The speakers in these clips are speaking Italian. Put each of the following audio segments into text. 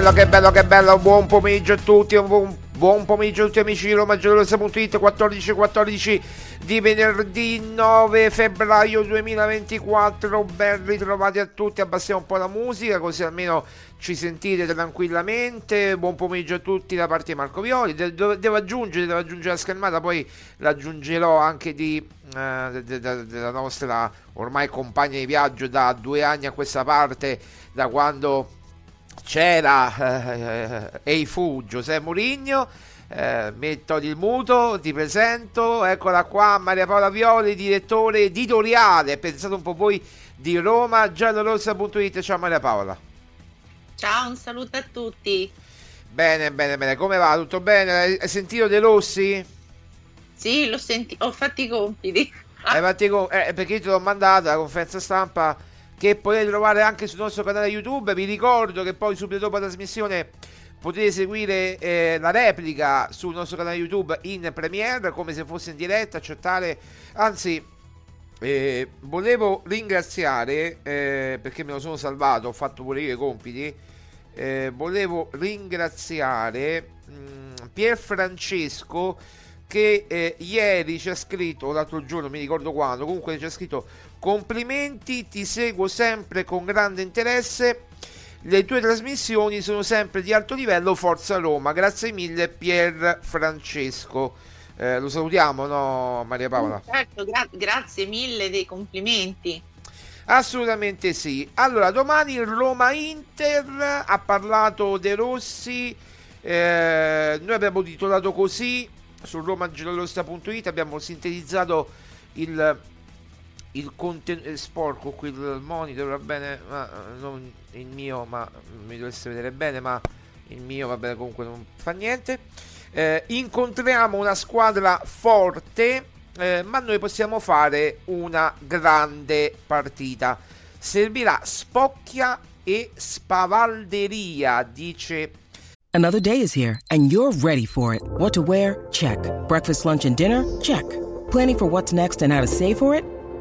bello, che bello, che bello. Buon pomeriggio a tutti. Buon, buon pomeriggio a tutti amici di RomaGiallorossa.it 14 14 di venerdì 9 febbraio 2024. Ben ritrovati a tutti. Abbassiamo un po' la musica così almeno ci sentite tranquillamente. Buon pomeriggio a tutti da parte di Marco Violi. De- de- devo aggiungere, devo aggiungere la schermata, poi l'aggiungerò anche di, eh, de- de- della nostra ormai compagna di viaggio da due anni a questa parte, da quando c'era eh, Ei fu Giuseppe Murigno eh, metto il muto ti presento eccola qua Maria Paola Violi direttore editoriale pensate un po' voi di Roma giallorossa.it ciao Maria Paola Ciao, un saluto a tutti. bene bene bene come va tutto bene hai sentito De Rossi? Sì, l'ho sentito, ho fatto i compiti. Hai fatto i com- eh, perché io te l'ho mandata la conferenza stampa che potete trovare anche sul nostro canale YouTube. Vi ricordo che poi subito dopo la trasmissione potete seguire eh, la replica sul nostro canale YouTube in premiere come se fosse in diretta, accettare, anzi eh, volevo ringraziare eh, perché me lo sono salvato, ho fatto pure io i compiti. eh, volevo ringraziare mh, Pier Francesco che eh, ieri ci ha scritto, l'altro giorno, mi ricordo quando, comunque ci ha scritto complimenti, ti seguo sempre con grande interesse, le tue trasmissioni sono sempre di alto livello, forza Roma, grazie mille Pier Francesco. Eh, lo salutiamo, no Maria Paola? Certo, gra- grazie mille dei complimenti. Assolutamente sì. Allora, domani Roma-Inter ha parlato De Rossi Eh, noi abbiamo titolato così su romagiallorossa.it abbiamo sintetizzato il, il contenuto eh, sporco qui il monitor va bene ma non il mio ma mi dovesse vedere bene ma il mio va bene comunque non fa niente eh, incontriamo una squadra forte eh, ma noi possiamo fare una grande partita servirà spocchia e spavalderia dice Another day is here and you're ready for it. What to wear? Check. Breakfast, lunch, and dinner? Check. Planning for what's next and how to save for it?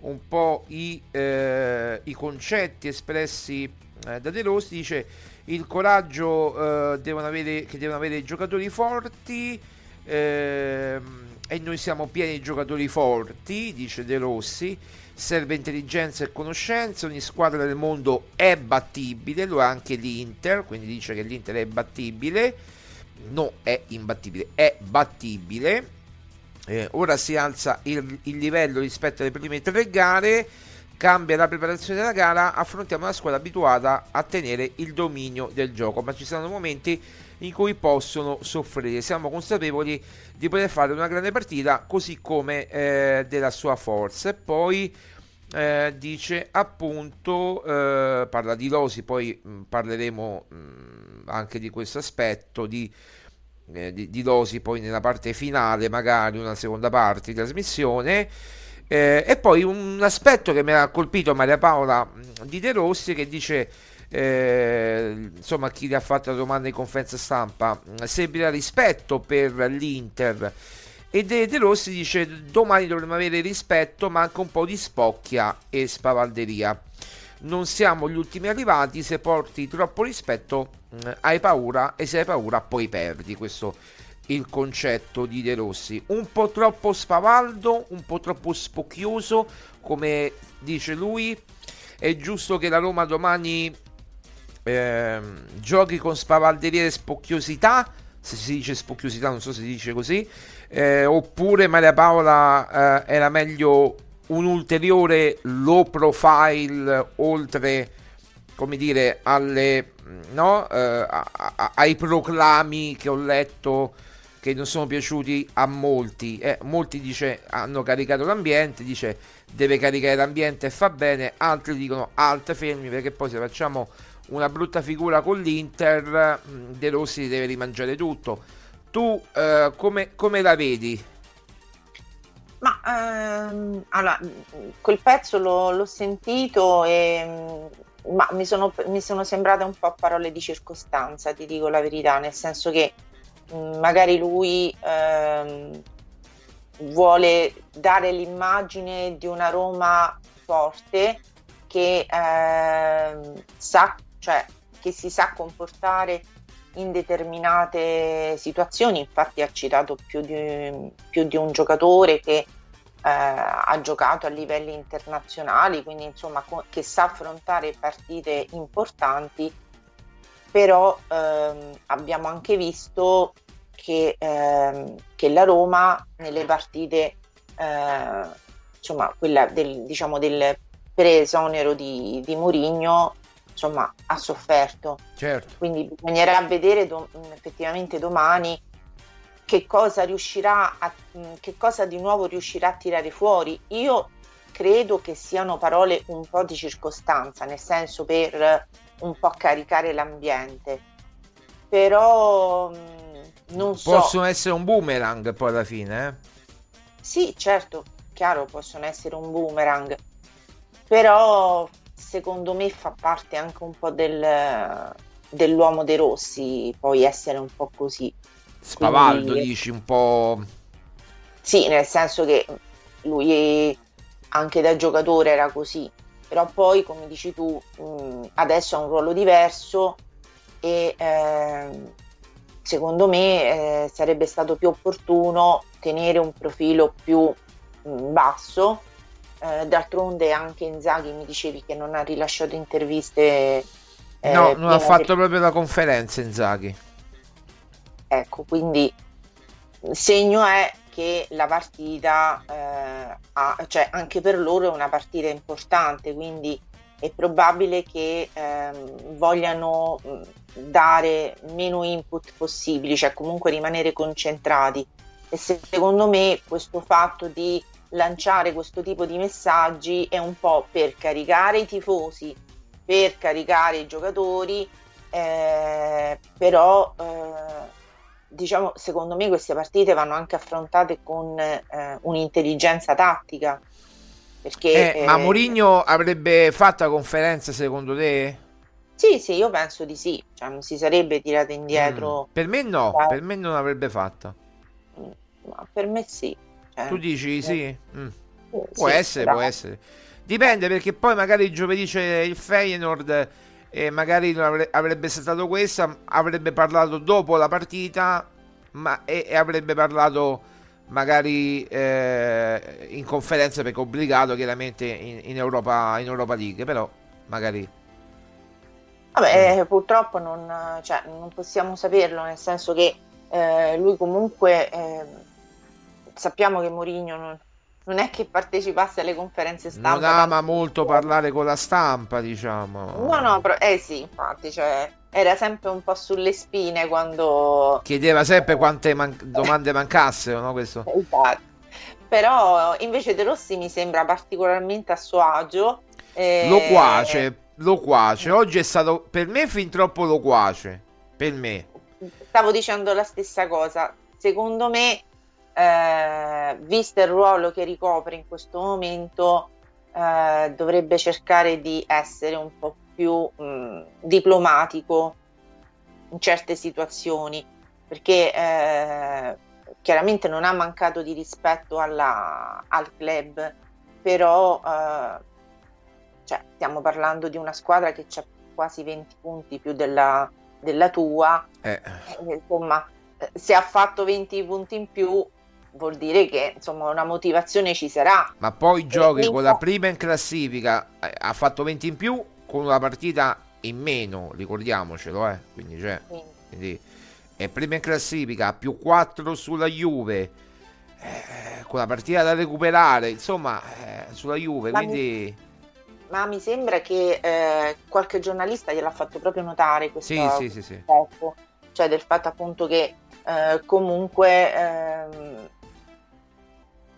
un po' i, eh, i concetti espressi eh, da De Rossi dice il coraggio eh, devono avere, che devono avere i giocatori forti ehm, e noi siamo pieni di giocatori forti dice De Rossi serve intelligenza e conoscenza, ogni squadra del mondo è battibile, lo è anche l'Inter, quindi dice che l'Inter è battibile, no è imbattibile, è battibile. Eh, ora si alza il, il, livello rispetto alle prime tre gare, cambia la preparazione della gara, affrontiamo una squadra abituata a tenere il dominio del gioco, ma ci saranno momenti in cui possono soffrire. Siamo consapevoli di poter fare una grande partita così come eh, della sua forza. E poi eh, dice appunto, eh, parla di Losi, poi mh, parleremo mh, anche di questo aspetto di, eh, di, di Losi poi nella parte finale, magari una seconda parte di trasmissione. Eh, e poi un aspetto che mi ha colpito Maria Paola mm, di De Rossi che dice eh, insomma chi gli ha fatto la domanda in conferenza stampa servirà rispetto per l'Inter e De, De Rossi dice domani dovremmo avere rispetto ma anche un po' di spocchia e spavalderia non siamo gli ultimi arrivati se porti troppo rispetto hai paura? E se hai paura poi perdi questo il concetto di De Rossi. Un po' troppo spavaldo un po' troppo spocchioso come dice lui. È giusto che la Roma domani eh, giochi con spavalderia e spocchiosità, se si dice spocchiosità non so se si dice così, eh, oppure Maria Paola eh, era meglio un ulteriore low profile oltre come dire alle no, eh, a, a, ai proclami che ho letto che non sono piaciuti a molti eh, molti dice hanno caricato l'ambiente dice deve caricare l'ambiente e fa bene altri dicono alt fermi perché poi se facciamo una brutta figura con l'Inter, mm, De Rossi deve rimangiare tutto. Tu eh, come, come, la vedi? Ma ehm, allora, quel pezzo l'ho, l'ho sentito e mm, ma mi, sono, mi sono sembrate un po' parole di circostanza, ti dico la verità, nel senso che mm, magari lui ehm, vuole dare l'immagine di una Roma forte che eh, sa cioè che si sa comportare in determinate situazioni, infatti ha citato più di, più di un giocatore che eh, ha giocato a livelli internazionali, quindi insomma co- che sa affrontare partite importanti, però ehm, abbiamo anche visto che, ehm, che, la Roma nelle partite, eh, insomma quella del, diciamo del pre-esonero di, di Mourinho insomma ha sofferto. Certo. Quindi bisognerà vedere do- effettivamente domani che cosa riuscirà a, che cosa di nuovo riuscirà a tirare fuori. Io credo che siano parole un po' di circostanza, nel senso per un po' caricare l'ambiente. Però non so. Possono essere un boomerang poi alla fine, eh? Sì, certo, chiaro, possono essere un boomerang. Però secondo me fa parte anche un po' del, dell'uomo dei rossi, poi essere un po' così. Spavaldo Quindi, dici un po'... Sì, nel senso che lui anche da giocatore era così, però poi come dici tu mh, adesso ha un ruolo diverso e eh, secondo me eh, sarebbe stato più opportuno tenere un profilo più mh, mm, basso. Eh, d'altronde anche Inzaghi mi dicevi che non ha rilasciato interviste. Eh, no, non ha fatto proprio la conferenza Inzaghi. Ecco, quindi segno è che la partita, eh, ha, cioè anche per loro è una partita importante, quindi è probabile che ehm, vogliano dare meno input possibili, cioè comunque rimanere concentrati. E secondo me questo fatto di lanciare questo tipo di messaggi è un po' per caricare i tifosi, per caricare i giocatori, eh, però eh, diciamo secondo me queste partite vanno anche affrontate con eh, un'intelligenza tattica. Perché, eh, ma eh, Mourinho avrebbe fatto la conferenza secondo te? Sì, sì, io penso di sì, cioè, non si sarebbe tirato indietro. Mm. Per me no, da... per me non avrebbe fatto. Mm, ma per me sì. Cioè, tu dici sì? Mm. Può sì, essere, bravo. può essere. Dipende perché poi magari giovedì c'è il Feyenoord e magari avrebbe stato questa, avrebbe parlato dopo la partita ma, e, e avrebbe parlato magari eh, in conferenza perché obbligato chiaramente in, in, Europa, in Europa League, però magari Vabbè, eh, purtroppo non, cioè, non, possiamo saperlo, nel senso che eh, lui comunque eh, sappiamo che Mourinho non, non, è che partecipasse alle conferenze stampa. Non ama tanto... molto parlare con la stampa, diciamo. No, no, però, eh sì, infatti, cioè, era sempre un po' sulle spine quando... Chiedeva sempre quante man- domande mancassero, no? Questo. Esatto. Però invece De Rossi mi sembra particolarmente a suo agio. Loquace, loquace. Oggi è stato per me fin troppo loquace. Per me. Stavo dicendo la stessa cosa. Secondo me, eh, visto il ruolo che ricopre in questo momento, eh, dovrebbe cercare di essere un po' più mh, diplomatico in certe situazioni. Perché eh, chiaramente non ha mancato di rispetto alla, al club, però eh, cioè, stiamo parlando di una squadra che ha quasi 20 punti più della, della tua, eh. Eh, insomma, se ha fatto 20 punti in più vuol dire che insomma una motivazione ci sarà. Ma poi giochi con la prima in classifica, eh, ha fatto 20 in più con una partita in meno, ricordiamocelo, eh. quindi, cioè, sì. quindi è prima in classifica, più 4 sulla Juve, eh, con la partita da recuperare, insomma, eh, sulla Juve, Ma quindi... Mi ma mi sembra che eh, qualche giornalista gliel'ha fatto proprio notare questo sì, sì, sì, sì. cioè del fatto appunto che eh, comunque ehm,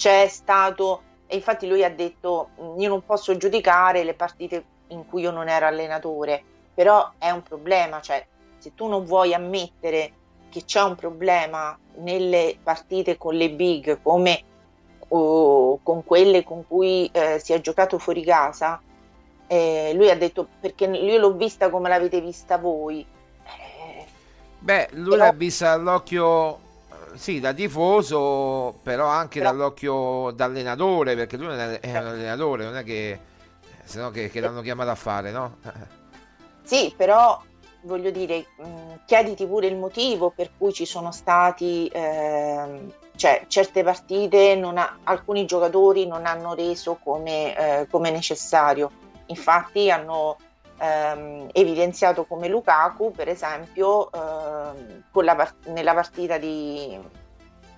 c'è stato e infatti lui ha detto io non posso giudicare le partite in cui io non ero allenatore però è un problema cioè se tu non vuoi ammettere che c'è un problema nelle partite con le big come o con quelle con cui eh, si è giocato fuori casa eh, lui ha detto perché io l'ho vista come l'avete vista voi. Eh, Beh, lui però... l'ha vista all'occhio, sì, da tifoso, però anche però... dall'occhio d'allenatore, perché lui è un allenatore, non è che, se no che, che l'hanno chiamato a fare, no? Sì, però voglio dire, chiediti pure il motivo per cui ci sono stati, eh, cioè certe partite, ha, alcuni giocatori non hanno reso come, eh, come necessario. Infatti hanno ehm, evidenziato come Lukaku, per esempio, ehm, part- nella partita di,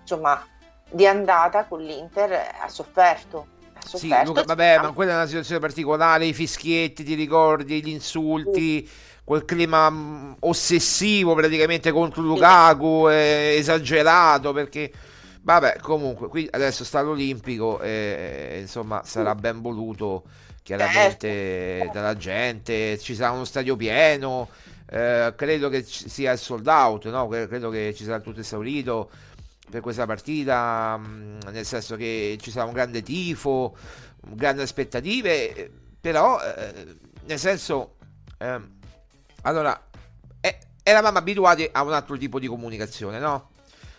insomma, di andata con l'Inter ha sofferto. Sì, Luca, vabbè, ma quella è una situazione particolare, i fischietti, ti ricordi, gli insulti, quel clima mm, ossessivo praticamente contro Lukaku, sì. esagerato perché... Vabbè, comunque, qui adesso sta l'Olimpico e insomma sarà ben voluto chiaramente certo. dalla gente, ci sarà uno stadio pieno, eh, credo che sia il sold out, no? credo che ci sarà tutto esaurito per questa partita, mm, nel senso che ci sarà un grande tifo, grandi aspettative, però eh, nel senso, eh, allora, eravamo abituati a un altro tipo di comunicazione, no?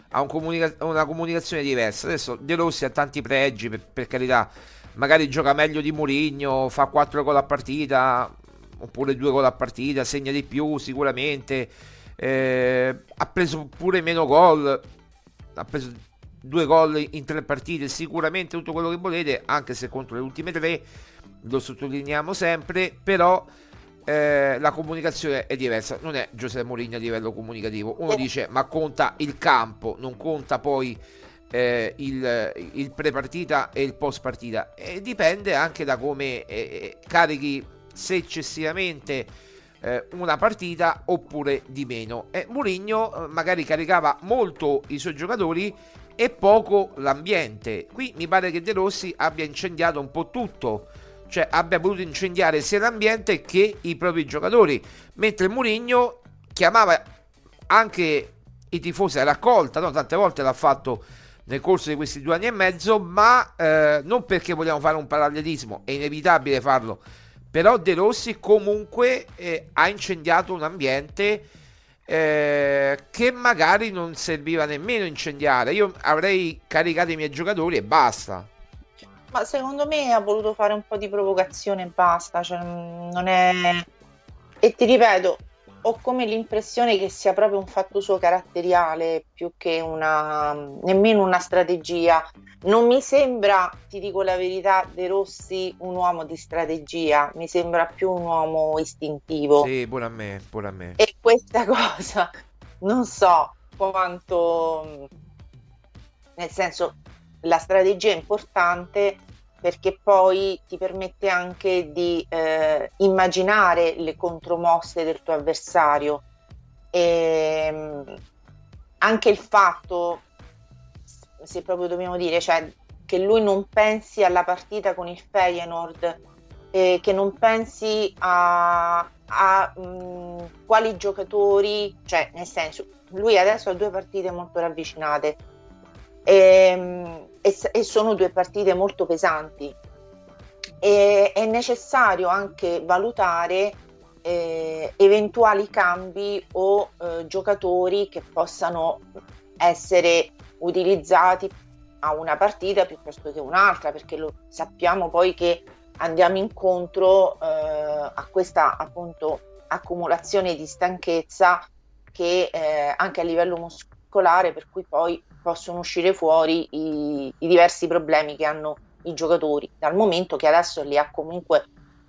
A un comunica- una comunicazione diversa. Adesso De Rossi ha tanti pregi, per, per carità, magari gioca meglio di Mourinho, fa 4 gol a partita, oppure 2 gol a partita, segna di più sicuramente. eh, ha preso pure meno gol, ha preso due gol in tre partite, sicuramente tutto quello che volete, anche se contro le ultime tre, lo sottolineiamo sempre, però eh, la comunicazione è diversa, non è Giuseppe Mourinho a livello comunicativo, uno dice ma conta il campo, non conta poi eh, il, il pre-partita e il post-partita, e dipende anche da come eh, carichi se eccessivamente eh, una partita oppure di meno. E Mourinho eh, magari caricava molto i suoi giocatori e poco l'ambiente. Qui mi pare che De Rossi abbia incendiato un po' tutto, cioè abbia voluto incendiare sia l'ambiente che i propri giocatori, mentre Mourinho chiamava anche i tifosi a raccolta, no? tante volte l'ha fatto nel corso di questi due anni e mezzo, ma eh, non perché vogliamo fare un parallelismo, è inevitabile farlo, però De Rossi comunque eh, ha incendiato un ambiente eh, che magari non serviva nemmeno incendiare. Io avrei caricato i miei giocatori e basta. Ma secondo me ha voluto fare un po' di provocazione e basta. Cioè, non è. E ti ripeto, ho come l'impressione che sia proprio un fatto suo caratteriale più che una nemmeno una strategia. Non mi sembra, ti dico la verità, De Rossi un uomo di strategia, mi sembra più un uomo istintivo. Sì, pure a me, pure a me. E questa cosa non so quanto nel senso la strategia è importante perché poi ti permette anche di eh, immaginare le contromosse del tuo avversario. E, ehm, anche il fatto, se proprio dobbiamo dire, cioè, che lui non pensi alla partita con il Feyenoord, eh, che non pensi a, a mh, mm, quali giocatori, cioè nel senso, lui adesso ha due partite molto ravvicinate. E, ehm, e, e sono due partite molto pesanti. E, è necessario anche valutare eh, eventuali cambi o eh, giocatori che possano essere utilizzati a una partita piuttosto che un'altra, perché lo sappiamo poi che andiamo incontro eh, a questa appunto accumulazione di stanchezza che eh, anche a livello muscolare, per cui poi possono uscire fuori i, i diversi problemi che hanno i giocatori, dal momento che adesso li ha comunque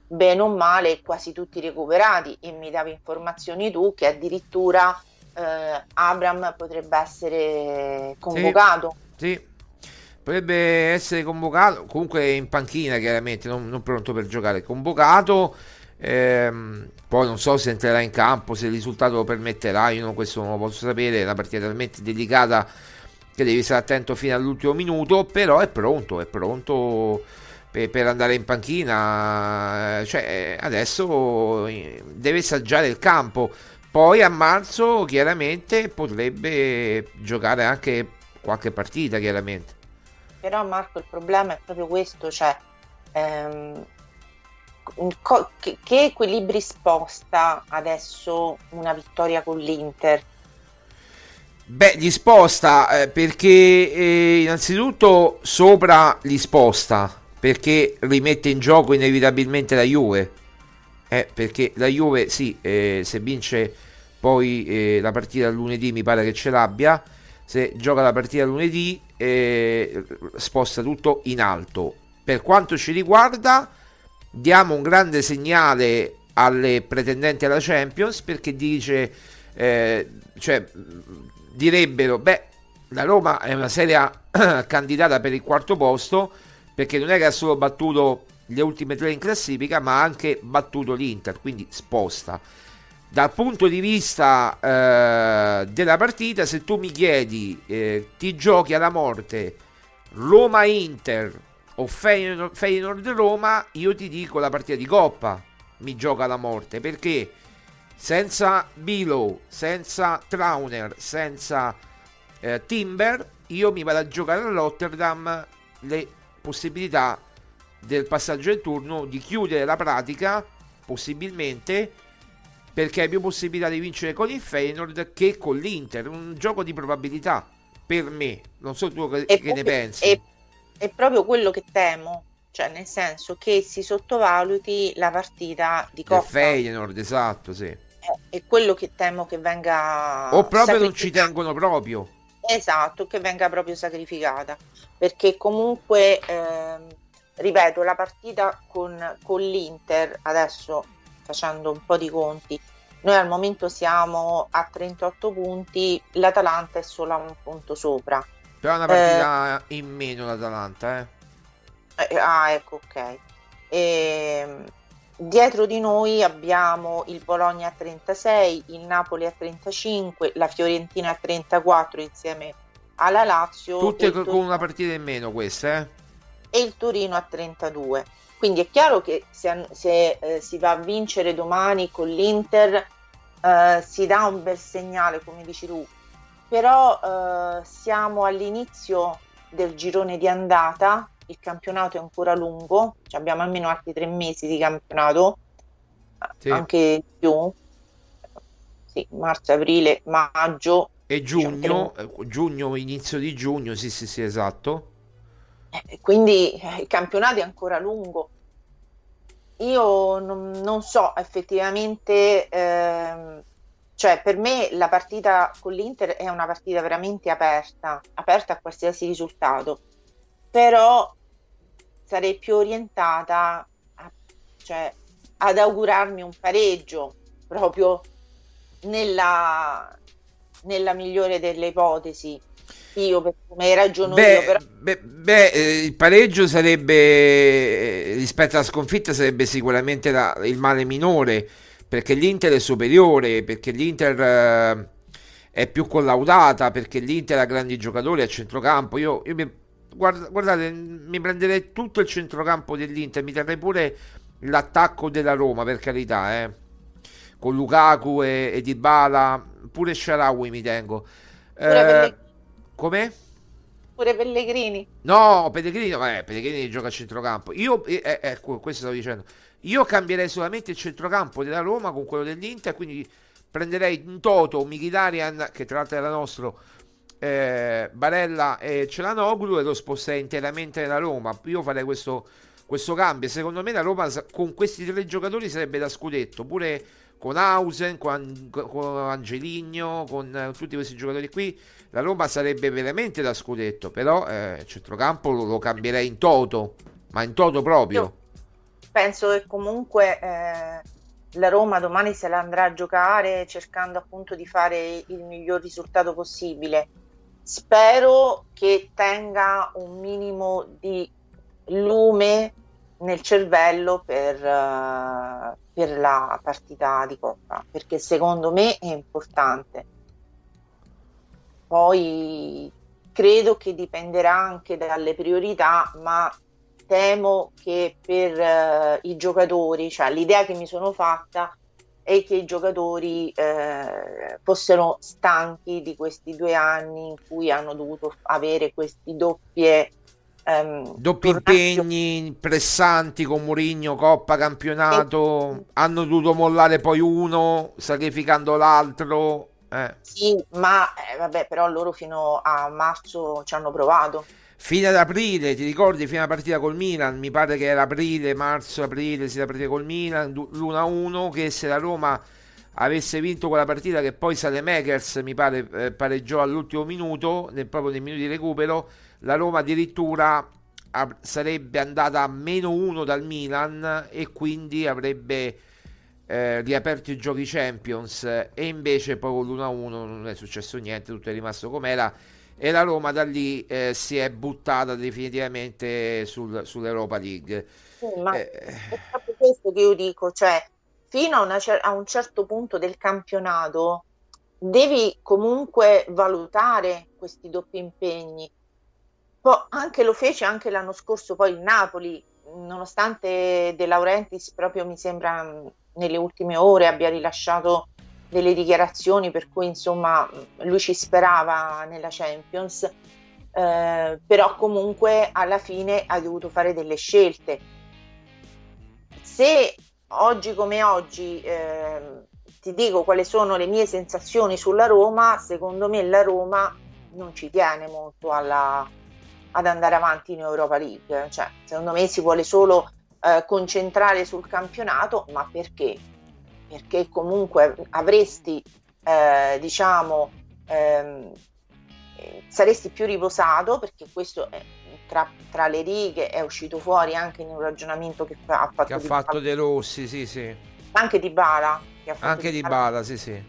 bene o male quasi tutti recuperati e mi davi informazioni tu che addirittura eh, Abram potrebbe essere convocato. Sì, sì, potrebbe essere convocato, comunque in panchina chiaramente, non, non pronto per giocare, convocato. Ehm, poi non so se entrerà in campo, se il risultato lo permetterà, io non, questo non lo posso sapere, è una partita talmente delicata che devi stare attento fino all'ultimo minuto, però è pronto, è pronto per, per andare in panchina, cioè adesso eh, deve assaggiare il campo, poi a marzo chiaramente potrebbe giocare anche qualche partita chiaramente. Però Marco il problema è proprio questo, cioè ehm, co- che, equilibri sposta adesso una vittoria con l'Inter? Beh, gli sposta eh, perché eh, innanzitutto sopra li sposta perché rimette in gioco inevitabilmente la Juve. Eh, perché la Juve, sì, eh, se vince poi eh, la partita lunedì mi pare che ce l'abbia. Se gioca la partita lunedì eh, sposta tutto in alto. Per quanto ci riguarda, diamo un grande segnale alle pretendenti alla Champions perché dice, cioè direbbero, beh, la Roma è una seria candidata per il quarto posto perché non è che ha solo battuto le ultime tre in classifica, ma ha anche battuto l'Inter, quindi sposta. Dal punto di vista eh, della partita, se tu mi chiedi eh, ti giochi alla morte Roma-Inter o Feyenoord-Roma, io ti dico la partita di Coppa mi gioca alla morte perché senza Bilo, senza Trauner, senza eh, Timber, io mi vado a giocare a Rotterdam le possibilità del passaggio del turno di chiudere la pratica, possibilmente, perché hai più possibilità di vincere con il Feyenoord che con l'Inter. Un gioco di probabilità per me. Non so tu che, che ne pensi. È, è proprio quello che temo cioè nel senso che si sottovaluti la partita di Coppa. Feyenoord, esatto, sì. è quello che temo che venga... O proprio non ci tengono proprio. Esatto, che venga proprio sacrificata, perché comunque, ehm, ripeto, la partita con, con l'Inter, adesso facendo un po' di conti, noi al momento siamo a 38 punti, l'Atalanta è solo a un punto sopra. Però è una partita eh, in meno l'Atalanta, eh. eh ah, ecco, ok. E, ehm, dietro di noi abbiamo il Bologna a 36, il Napoli a 35, la Fiorentina a 34 insieme alla Lazio. Tutte con Torino... una partita in meno queste, eh? E il Torino a 32. Quindi è chiaro che se, se eh, si va a vincere domani con l'Inter eh, si dà un bel segnale, come dici tu, però eh, siamo all'inizio del girone di andata il campionato è ancora lungo, cioè abbiamo almeno altri tre mesi di campionato, sì. anche più, sì, marzo, aprile, maggio. E giugno, diciamo, giugno, inizio di giugno, sì, sì, sì, esatto. Eh, quindi eh, il campionato è ancora lungo. Io non, non so effettivamente, ehm, cioè per me la partita con l'Inter è una partita veramente aperta, aperta a qualsiasi risultato. Però sarei più orientata a, cioè, ad augurarmi un pareggio proprio nella, nella migliore delle ipotesi. Io per come ragiono beh, io però... beh, beh eh, il pareggio sarebbe eh, rispetto alla sconfitta sarebbe sicuramente la, il male minore perché l'Inter è superiore perché l'Inter eh, è più collaudata perché l'Inter ha grandi giocatori a centrocampo io, io mi guarda, guardate, mi prenderei tutto il centrocampo dell'Inter, mi terrei pure l'attacco della Roma, per carità, eh. Con Lukaku e, e Dybala, pure Sharawi mi tengo. Eh, come? Pure Pellegrini. No, Pellegrini, eh, Pellegrini gioca a centrocampo. Io, eh, ecco, questo stavo dicendo. Io cambierei solamente il centrocampo della Roma con quello dell'Inter, quindi prenderei in toto Mkhitaryan, che tra l'altro era nostro, eh, Barella e Celanoglu e lo sposterei interamente nella Roma. Io farei questo, questo cambio. Secondo me la Roma con questi tre giocatori sarebbe da scudetto, pure con Hausen, con, con Angeligno, con eh, tutti questi giocatori qui. La Roma sarebbe veramente da scudetto, però eh, il centrocampo lo, lo, cambierei in toto, ma in toto proprio. Io penso che comunque eh, la Roma domani se la andrà a giocare cercando appunto di fare il miglior risultato possibile spero che tenga un minimo di lume nel cervello per, uh, per la partita di Coppa, perché secondo me è importante. Poi credo che dipenderà anche dalle priorità, ma temo che per uh, i giocatori, cioè l'idea che mi sono fatta e che i giocatori eh, fossero stanchi di questi due anni in cui hanno dovuto avere questi doppie ehm, doppi impegni pressanti con Mourinho, Coppa, Campionato e... hanno dovuto mollare poi uno sacrificando l'altro eh. sì ma eh, vabbè però loro fino a marzo ci hanno provato fino ad aprile, ti ricordi, fino alla partita col Milan, mi pare che era aprile, marzo, aprile, si la partita col Milan, l'1-1, che se la Roma avesse vinto quella partita che poi Salemakers mi pare eh, pareggiò all'ultimo minuto, nel, proprio nei minuti di recupero, la Roma addirittura a, sarebbe andata a meno 1 dal Milan e quindi avrebbe eh, riaperto i giochi Champions. E invece poi con l'1-1 non è successo niente, tutto è rimasto com'era e la Roma da lì eh, si è buttata definitivamente sul, sull'Europa League. Sì, ma eh, è proprio questo che io dico, cioè fino a, una, a un certo punto del campionato devi comunque valutare questi doppi impegni. Poi anche lo fece anche l'anno scorso poi il Napoli, nonostante De Laurentiis proprio mi sembra nelle ultime ore abbia rilasciato delle dichiarazioni per cui insomma lui ci sperava nella Champions, eh, però comunque alla fine ha dovuto fare delle scelte. Se oggi come oggi eh, ti dico quali sono le mie sensazioni sulla Roma, secondo me la Roma non ci tiene molto alla, ad andare avanti in Europa League, cioè, secondo me si vuole solo eh, concentrare sul campionato, ma perché? Perché comunque avresti, eh, diciamo, ehm, saresti più riposato perché questo è, tra, tra, le righe è uscito fuori anche in un ragionamento che ha fatto, che ha fatto De Rossi, sì, sì. Anche di Bala. Anche di Bala, sì, sì.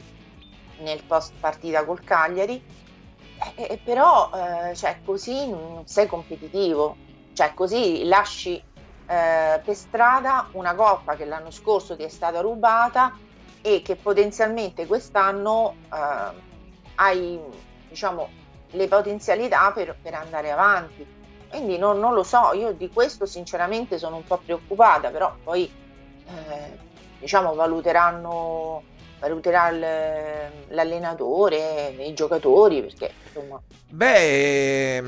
Nel post partita col Cagliari. Eh, però, eh, cioè, così non sei competitivo. Cioè, così lasci eh, per strada una coppa che l'anno scorso ti è stata rubata e che potenzialmente quest'anno eh, hai, diciamo, le potenzialità per, per andare avanti. Quindi non, non, lo so, io di questo sinceramente sono un po' preoccupata, però poi eh, diciamo valuteranno, valuterà l'allenatore, i giocatori, perché insomma... Beh,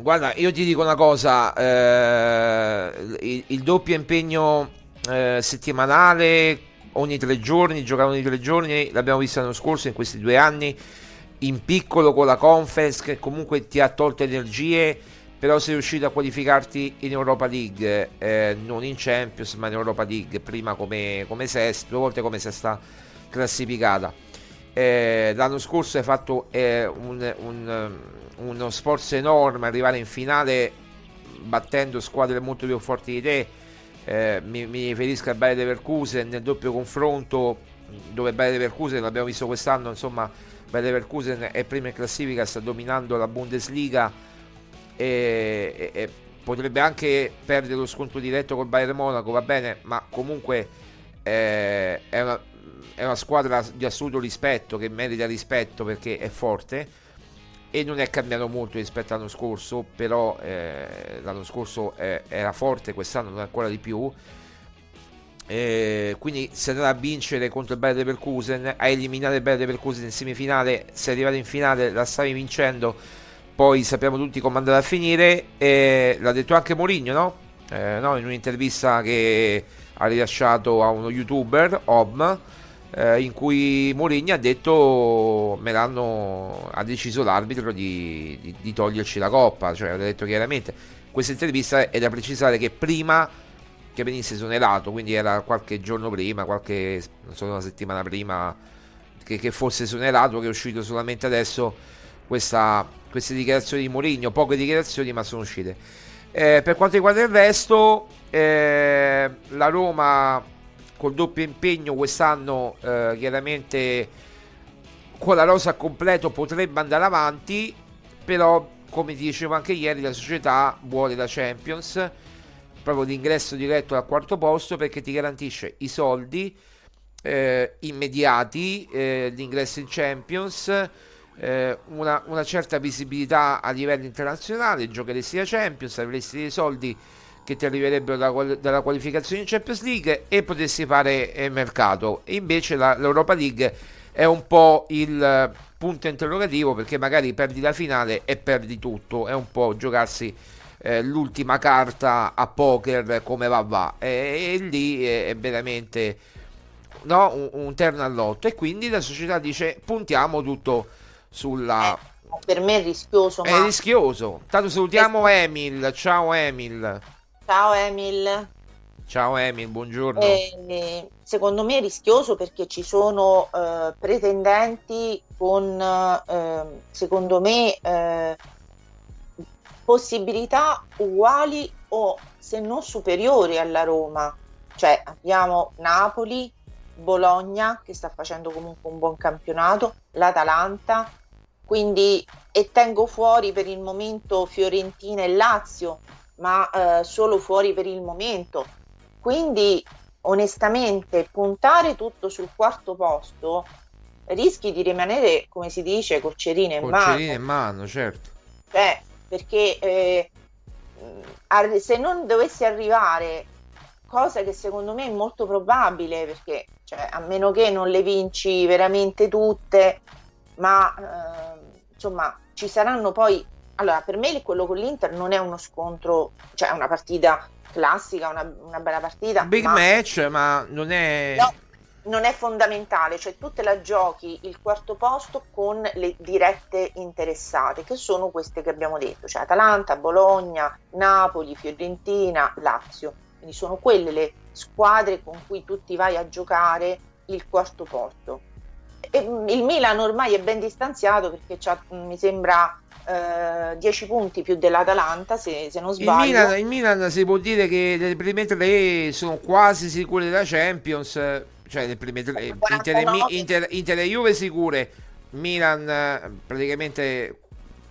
guarda, io ti dico una cosa, eh, il, il, doppio impegno eh, settimanale ogni tre giorni, giocare ogni tre giorni, l'abbiamo visto l'anno scorso in questi due anni in piccolo con la conference che comunque ti ha tolto energie però sei riuscito a qualificarti in Europa League eh, non in Champions ma in Europa League prima come, come sesta due volte come sesta classificata. Eh, l'anno scorso hai fatto eh, un, un, uno sforzo enorme arrivare in finale battendo squadre molto più forti di te. Eh, mi, mi, riferisco a Bayer Leverkusen nel doppio confronto dove Bayer Leverkusen l'abbiamo visto quest'anno insomma Bayer Leverkusen è prima in classifica, sta dominando la Bundesliga e, e, e, potrebbe anche perdere lo scontro diretto col Bayern Monaco, va bene, ma comunque eh, è, una, è una squadra di assoluto rispetto che merita rispetto perché è forte e non è cambiato molto rispetto all'anno scorso, però eh, l'anno scorso eh, era forte, quest'anno non ancora di più eh, quindi se andrà a vincere contro il Bayer Leverkusen a eliminare il Bayer Leverkusen in semifinale se arrivate in finale la stavi vincendo poi sappiamo tutti come andrà a finire l'ha detto anche Mourinho no? Eh, no? in un'intervista che ha rilasciato a uno youtuber Om eh, in cui Mourinho ha detto me l'hanno ha deciso l'arbitro di, di, di toglierci la coppa cioè ha detto chiaramente questa intervista è da precisare che prima che venisse esonerato, quindi era qualche giorno prima, qualche, non so, una settimana prima che, che fosse esonerato, che è uscito solamente adesso questa, queste dichiarazioni di Mourinho, poche dichiarazioni ma sono uscite. Eh, per quanto riguarda il resto, eh, la Roma col doppio impegno quest'anno eh, chiaramente con la rosa completo potrebbe andare avanti, però come dicevo anche ieri la società vuole la Champions proprio l'ingresso diretto al quarto posto perché ti garantisce i soldi eh, immediati, eh, l'ingresso in Champions, eh, una, una, certa visibilità a livello internazionale, giocheresti la Champions, avresti dei soldi che ti arriverebbero da, dalla qualificazione in Champions League e potresti fare eh, mercato. E invece la, l'Europa League è un po' il punto interrogativo perché magari perdi la finale e perdi tutto, è un po' giocarsi eh, l'ultima carta a poker come va va. E, e lì è, è veramente no, un, un, terno all'otto. E quindi la società dice puntiamo tutto sulla eh, per me è rischioso è ma... rischioso. Tanto salutiamo eh. Emil. Ciao Emil ciao Emil. Ciao Emil buongiorno. Eh, secondo me è rischioso perché ci sono eh, pretendenti con eh, secondo me possibilità uguali o se non superiori alla Roma. Cioè abbiamo Napoli, Bologna che sta facendo comunque un buon campionato, l'Atalanta, quindi e tengo fuori per il momento Fiorentina e Lazio, ma eh, solo fuori per il momento. Quindi onestamente puntare tutto sul quarto posto rischi di rimanere, come si dice, col cerino in mano. Cerino in mano, certo. Cioè, perché eh, se non dovessi arrivare, cosa che secondo me è molto probabile, perché cioè, a meno che non le vinci veramente tutte, ma eh, insomma ci saranno poi... Allora, per me quello con l'Inter non è uno scontro, cioè è una partita classica, una, una bella partita. Big ma... match, ma non è... No, non è fondamentale, cioè tu te la giochi il quarto posto con le dirette interessate, che sono queste che abbiamo detto, cioè Atalanta, Bologna, Napoli, Fiorentina, Lazio. Quindi sono quelle le squadre con cui tu ti vai a giocare il quarto posto. E il Milan ormai è ben distanziato perché mi sembra 10 eh, punti più dell'Atalanta se, se non sbaglio. Il Milan, il Milan, si può dire che le prime tre sono quasi sicure della Champions, cioè le prime tre, Inter, Inter, Inter e Juve sicure, Milan praticamente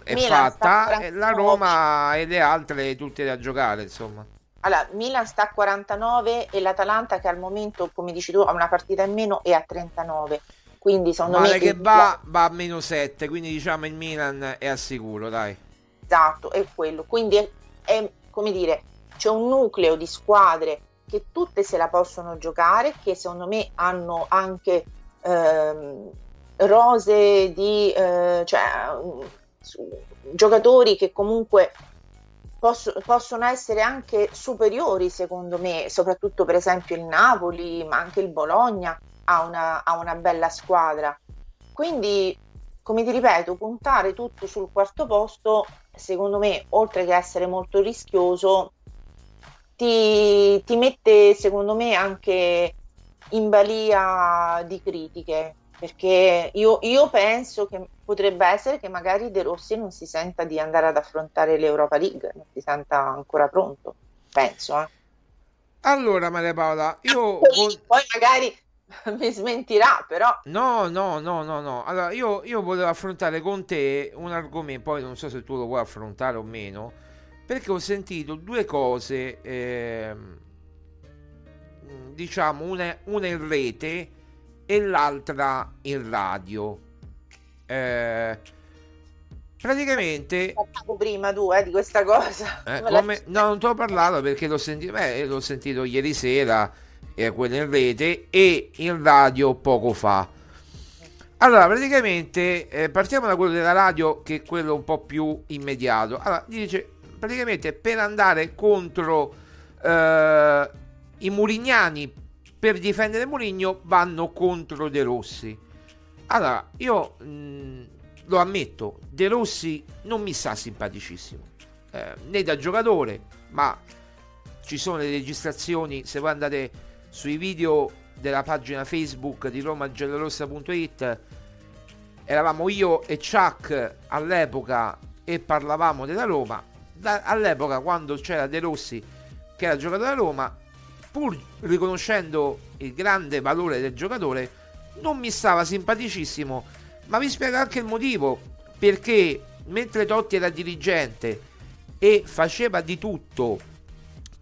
è Milan fatta, la Roma e le altre tutte da giocare insomma. Allora, Milan sta a 49 e l'Atalanta che al momento, come dici tu, ha una partita in meno e a 39. Quindi secondo Male che va, va a meno 7, quindi diciamo il Milan è al sicuro, dai. Esatto, è quello. Quindi è, è come dire, c'è un nucleo di squadre che tutte se la possono giocare, che secondo me hanno anche ehm, rose di eh, cioè, giocatori che comunque posso, possono essere anche superiori secondo me, soprattutto per esempio il Napoli, ma anche il Bologna ha una, ha una bella squadra. Quindi, come ti ripeto, puntare tutto sul quarto posto, secondo me, oltre che essere molto rischioso, ti, ti mette, secondo me, anche in balia di critiche. Perché io, io penso che potrebbe essere che magari De Rossi non si senta di andare ad affrontare l'Europa League, non si senta ancora pronto, penso. Eh. Allora, Maria Paola, io... Poi, poi magari mi smentirà, però. No, no, no, no, no. Allora, io, io volevo affrontare con te un argomento, poi non so se tu lo vuoi affrontare o meno, perché ho sentito due cose, eh, diciamo, una, una, in rete e l'altra in radio. Eh, praticamente parlavo prima tu eh, di questa cosa eh, come... no non ti ho parlato perché l'ho sentito, beh, l'ho sentito ieri sera era quella in rete e in radio poco fa. Allora, praticamente eh, partiamo da quello della radio che è quello un po' più immediato. Allora, dice praticamente per andare contro eh, i Murignani per difendere Murigno vanno contro De Rossi. Allora, io mh, lo ammetto, De Rossi non mi sa simpaticissimo, eh, né da giocatore, ma ci sono le registrazioni, se voi andate sui video della pagina Facebook di romagiallorossa.it eravamo io e Chuck all'epoca e parlavamo della Roma. Da, all'epoca quando c'era De Rossi che era giocatore della Roma, pur riconoscendo il grande valore del giocatore, non mi stava simpaticissimo, ma vi spiego anche il motivo, perché mentre Totti era dirigente e faceva di tutto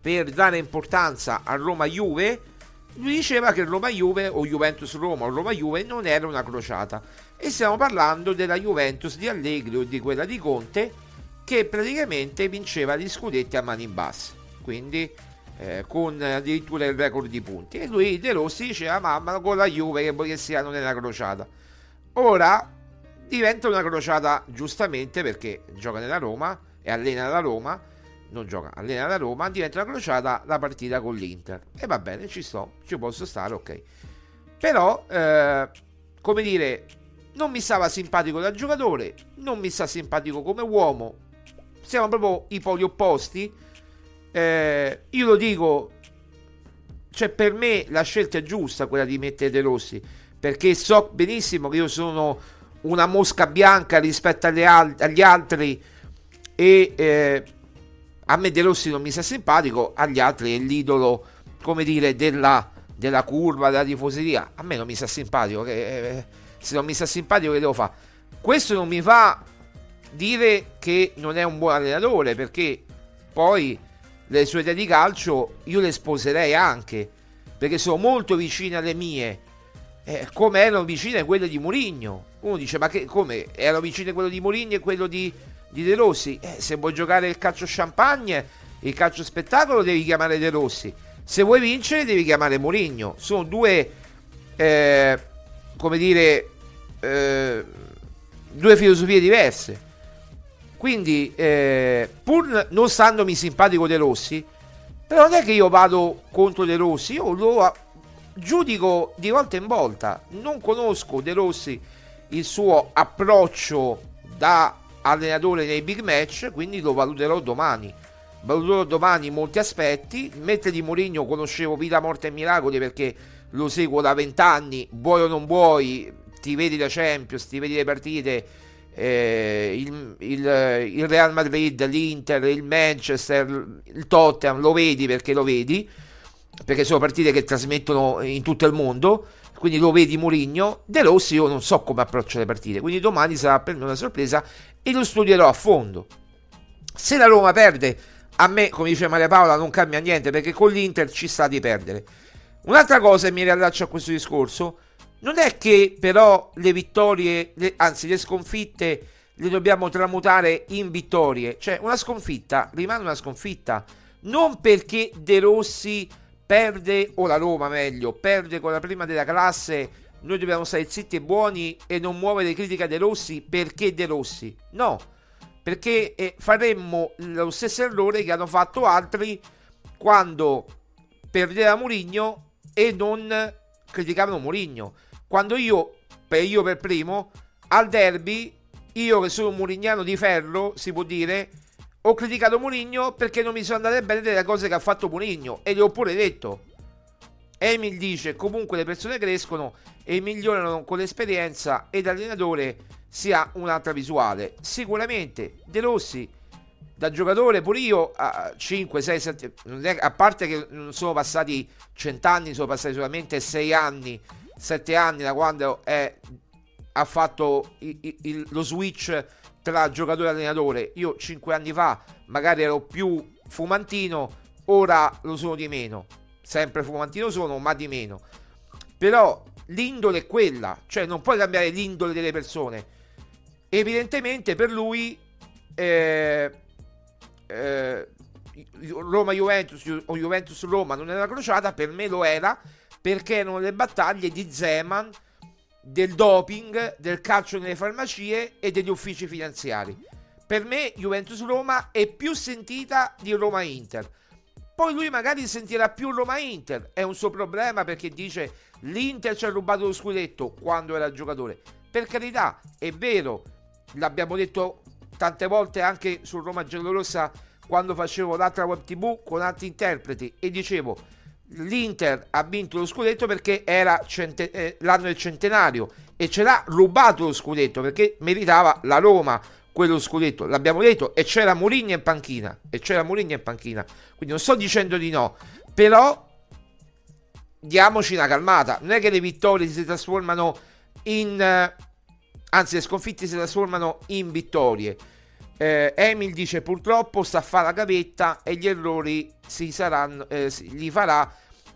per dare importanza a Roma Juve, lui diceva che Roma-Juve o Juventus-Roma o Roma-Juve non era una crociata. E stiamo parlando della Juventus di Allegri o di quella di Conte che praticamente vinceva gli scudetti a mani basse quindi eh, con addirittura il record di punti. E lui De Rossi diceva mamma con la Juve che vuoi che sia non è una crociata. Ora diventa una crociata giustamente perché gioca nella Roma e allena la Roma non gioca, allena la Roma, diventa una crociata la partita con l'Inter. E va bene, ci sto, ci posso stare, ok. Però, eh, come dire, non mi stava simpatico da giocatore, non mi sta simpatico come uomo. Siamo proprio i poli opposti. Eh, io lo dico, cioè per me la scelta è giusta quella di mettere De Rossi, perché so benissimo che io sono una mosca bianca rispetto al- agli altri e eh, a me De Rossi non mi sta simpatico, agli altri è l'idolo, come dire, della, della curva, della tifoseria. A me non mi sta simpatico, che, eh, se non mi sta simpatico che devo fare? Questo non mi fa dire che non è un buon allenatore, perché poi le sue idee di calcio io le sposerei anche, perché sono molto vicine alle mie, eh, come erano vicine quelle di Mourinho. Uno dice, ma che, come? Erano vicine quello di Mourinho e quello di di De Rossi. Eh, se vuoi giocare il calcio champagne, il calcio spettacolo, devi chiamare De Rossi. Se vuoi vincere, devi chiamare Mourinho. Sono due, eh, come dire, eh, due filosofie diverse. Quindi, eh, pur non standomi simpatico De Rossi, però non è che io vado contro De Rossi, io lo giudico di volta in volta. Non conosco De Rossi il suo approccio da allenatore nei big match, quindi lo valuterò domani. valuterò domani molti aspetti. Mentre di Mourinho conoscevo vita, morte e miracoli perché lo seguo da vent'anni, vuoi o non vuoi, ti vedi la Champions, ti vedi le partite. Eh, il, il, il, Real Madrid, l'Inter, il Manchester, il Tottenham, lo vedi perché lo vedi, perché sono partite che trasmettono in tutto il mondo, quindi lo vedi Mourinho. De Rossi io non so come approccia le partite, quindi domani sarà per me una sorpresa e lo studierò a fondo. Se la Roma perde, a me, come dice Maria Paola, non cambia niente perché con l'Inter ci sta di perdere. Un'altra cosa, e mi riallaccio a questo discorso, non è che però le vittorie, le, anzi le sconfitte, le dobbiamo tramutare in vittorie. Cioè, una sconfitta rimane una sconfitta. Non perché De Rossi perde, o la Roma meglio, perde con la prima della classe, noi dobbiamo stare zitti e buoni e non muovere critica De Rossi perché De Rossi. No, perché eh, faremmo lo stesso errore che hanno fatto altri quando perdeva Mourinho e non criticavano Mourinho. Quando io, per io per primo, al derby, io che sono un murignano di ferro, si può dire, ho criticato Mourinho perché non mi sono andate bene delle cose che ha fatto Mourinho e gli ho pure detto. Emil dice comunque le persone crescono e migliorano con l'esperienza e l'allenatore si ha un'altra visuale. Sicuramente De Rossi da giocatore pure io a 5, 6, 7, a parte che non sono passati 100 anni, sono passati solamente 6 anni, 7 anni da quando è, ha fatto il, il, lo switch tra giocatore e allenatore. Io 5 anni fa magari ero più fumantino, ora lo sono di meno. Sempre fumantino sono, ma di meno. Però l'indole è quella, cioè non puoi cambiare l'indole delle persone. Evidentemente per lui eh, eh, Roma-Juventus o Juventus-Roma non era crociata, per me lo era perché erano le battaglie di Zeman, del doping, del calcio nelle farmacie e degli uffici finanziari. Per me Juventus-Roma è più sentita di Roma-Inter. Poi lui magari sentirà più Roma-Inter, è un suo problema perché dice l'Inter ci ha rubato lo scudetto quando era giocatore. Per carità, è vero, l'abbiamo detto tante volte anche su Roma Giallorossa quando facevo l'altra web tv con altri interpreti e dicevo l'Inter ha vinto lo scudetto perché era cente- eh, l'anno del centenario e ce l'ha rubato lo scudetto perché meritava la Roma quello scudetto. L'abbiamo detto e c'era Mourinho in panchina e c'era Mourinho in panchina. Quindi non sto dicendo di no però diamoci una calmata. Non è che le vittorie si trasformano in eh, anzi le sconfitte si trasformano in vittorie. Eh, Emil dice purtroppo sta a fare la gavetta e gli errori si saranno, eh, li farà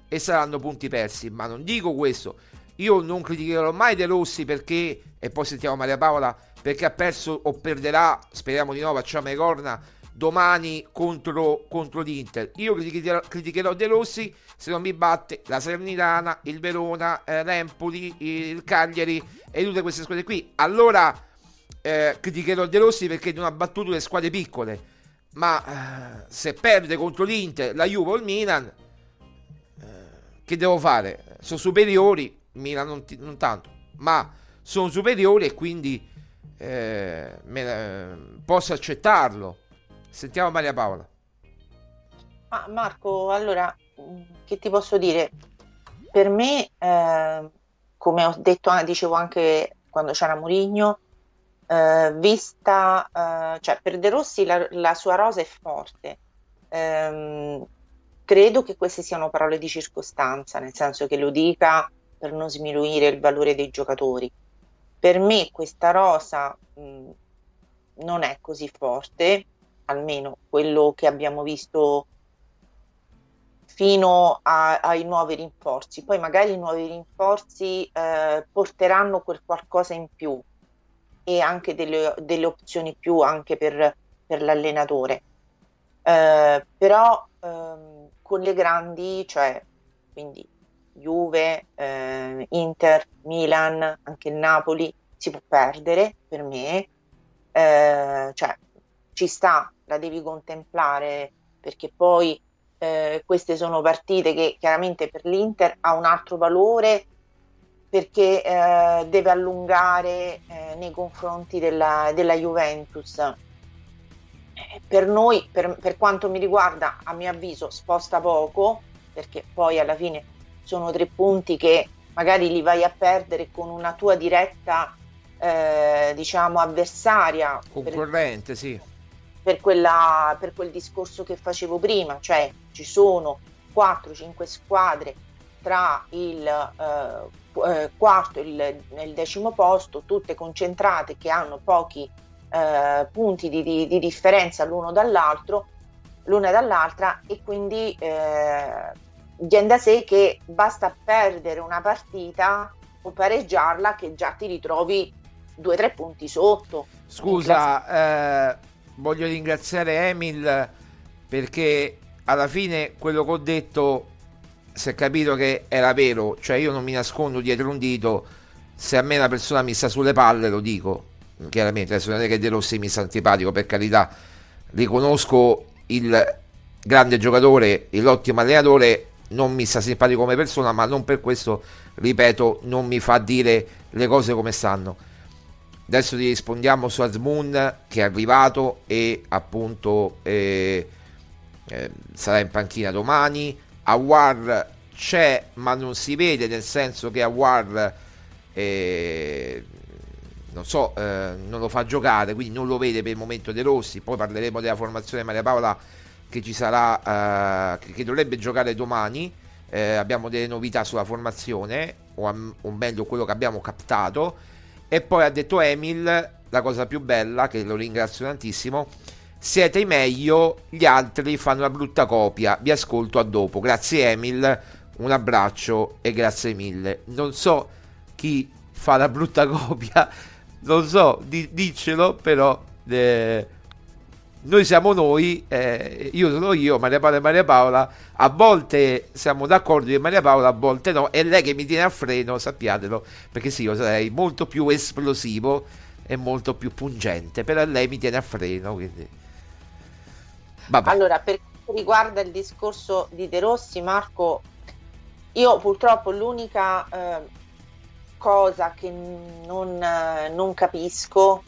e saranno punti persi. Ma non dico questo. Io non criticherò mai De Rossi perché, e poi sentiamo Maria Paola, perché ha perso o perderà, speriamo di no, facciamo le corna domani contro, contro l'Inter. Io criticherò, criticherò De Rossi se non mi batte la Salernitana, il Verona, eh, l'Empoli, il Cagliari e tutte queste squadre qui. Allora eh, criticherò De Rossi perché non ha battuto le squadre piccole. Ma eh, se perde contro l'Inter, la Juve o il Milan, eh, che devo fare? Sono superiori, Milan non, t- non tanto, ma sono superiori e quindi eh, me, posso accettarlo Sentiamo Maria Paola. Ah, Marco, allora, che ti posso dire? Per me, eh, come ho detto, dicevo anche quando c'era Mourinho, eh, vista, eh, cioè per De Rossi la, la sua rosa è forte. Ehm, credo che queste siano parole di circostanza, nel senso che lo dica per non sminuire il valore dei giocatori. Per me questa rosa mh, non è così forte, almeno quello che abbiamo visto fino a, ai nuovi rinforzi. Poi magari i nuovi rinforzi eh, porteranno quel qualcosa in più e anche delle, delle opzioni più anche per, per l'allenatore. Eh, però ehm, con le grandi, cioè quindi Juve, eh, Inter, Milan, anche il Napoli, si può perdere per me. Eh, cioè, ci sta, la devi contemplare perché poi eh, queste sono partite che chiaramente per l'Inter ha un altro valore perché eh, deve allungare eh, nei confronti della, della Juventus. per noi, per, per quanto mi riguarda, a mio avviso, sposta poco, perché poi alla fine sono tre punti che magari li vai a perdere con una tua diretta, eh, diciamo, avversaria. Concorrente, per, sì. Per, quella, per quel discorso che facevo prima, cioè ci sono 4-5 squadre tra il eh, eh, quarto e il, il, decimo posto, tutte concentrate che hanno pochi eh, punti di, di, di, differenza l'uno dall'altro, l'una dall'altra e quindi eh, viene da sé che basta perdere una partita o pareggiarla che già ti ritrovi due o tre punti sotto. Scusa, eh, voglio ringraziare Emil perché alla fine quello che ho detto si è capito che era vero, cioè io non mi nascondo dietro un dito, se a me una persona mi sta sulle palle lo dico, chiaramente, adesso non è che De Rossi mi sta antipatico, per carità, riconosco il grande giocatore, l'ottimo allenatore, non mi sta simpatico come persona, ma non per questo, ripeto, non mi fa dire le cose come stanno. Adesso ti rispondiamo su Azmoon che è arrivato e appunto eh, eh, sarà in panchina domani. Awar c'è ma non si vede nel senso che Awar eh, non so eh, non lo fa giocare quindi non lo vede per il momento De Rossi. Poi parleremo della formazione Maria Paola che ci sarà eh, che dovrebbe giocare domani. Eh, abbiamo delle novità sulla formazione o, o meglio quello che abbiamo captato. E poi ha detto Emil la cosa più bella che lo ringrazio tantissimo siete meglio, gli altri fanno una brutta copia. Vi ascolto a dopo. Grazie Emil, un abbraccio e grazie mille. Non so chi fa la brutta copia, non so, di, diccelo, però eh, noi siamo noi, eh, io sono io, Maria Paola e Maria Paola. A volte siamo d'accordo di Maria Paola, a volte no. È lei che mi tiene a freno, sappiatelo, perché sì, io sarei molto più esplosivo e molto più pungente, però lei mi tiene a freno, quindi... Vabbè. Allora, per quanto riguarda il discorso di De Rossi, Marco, io purtroppo l'unica eh, cosa che non, eh, non capisco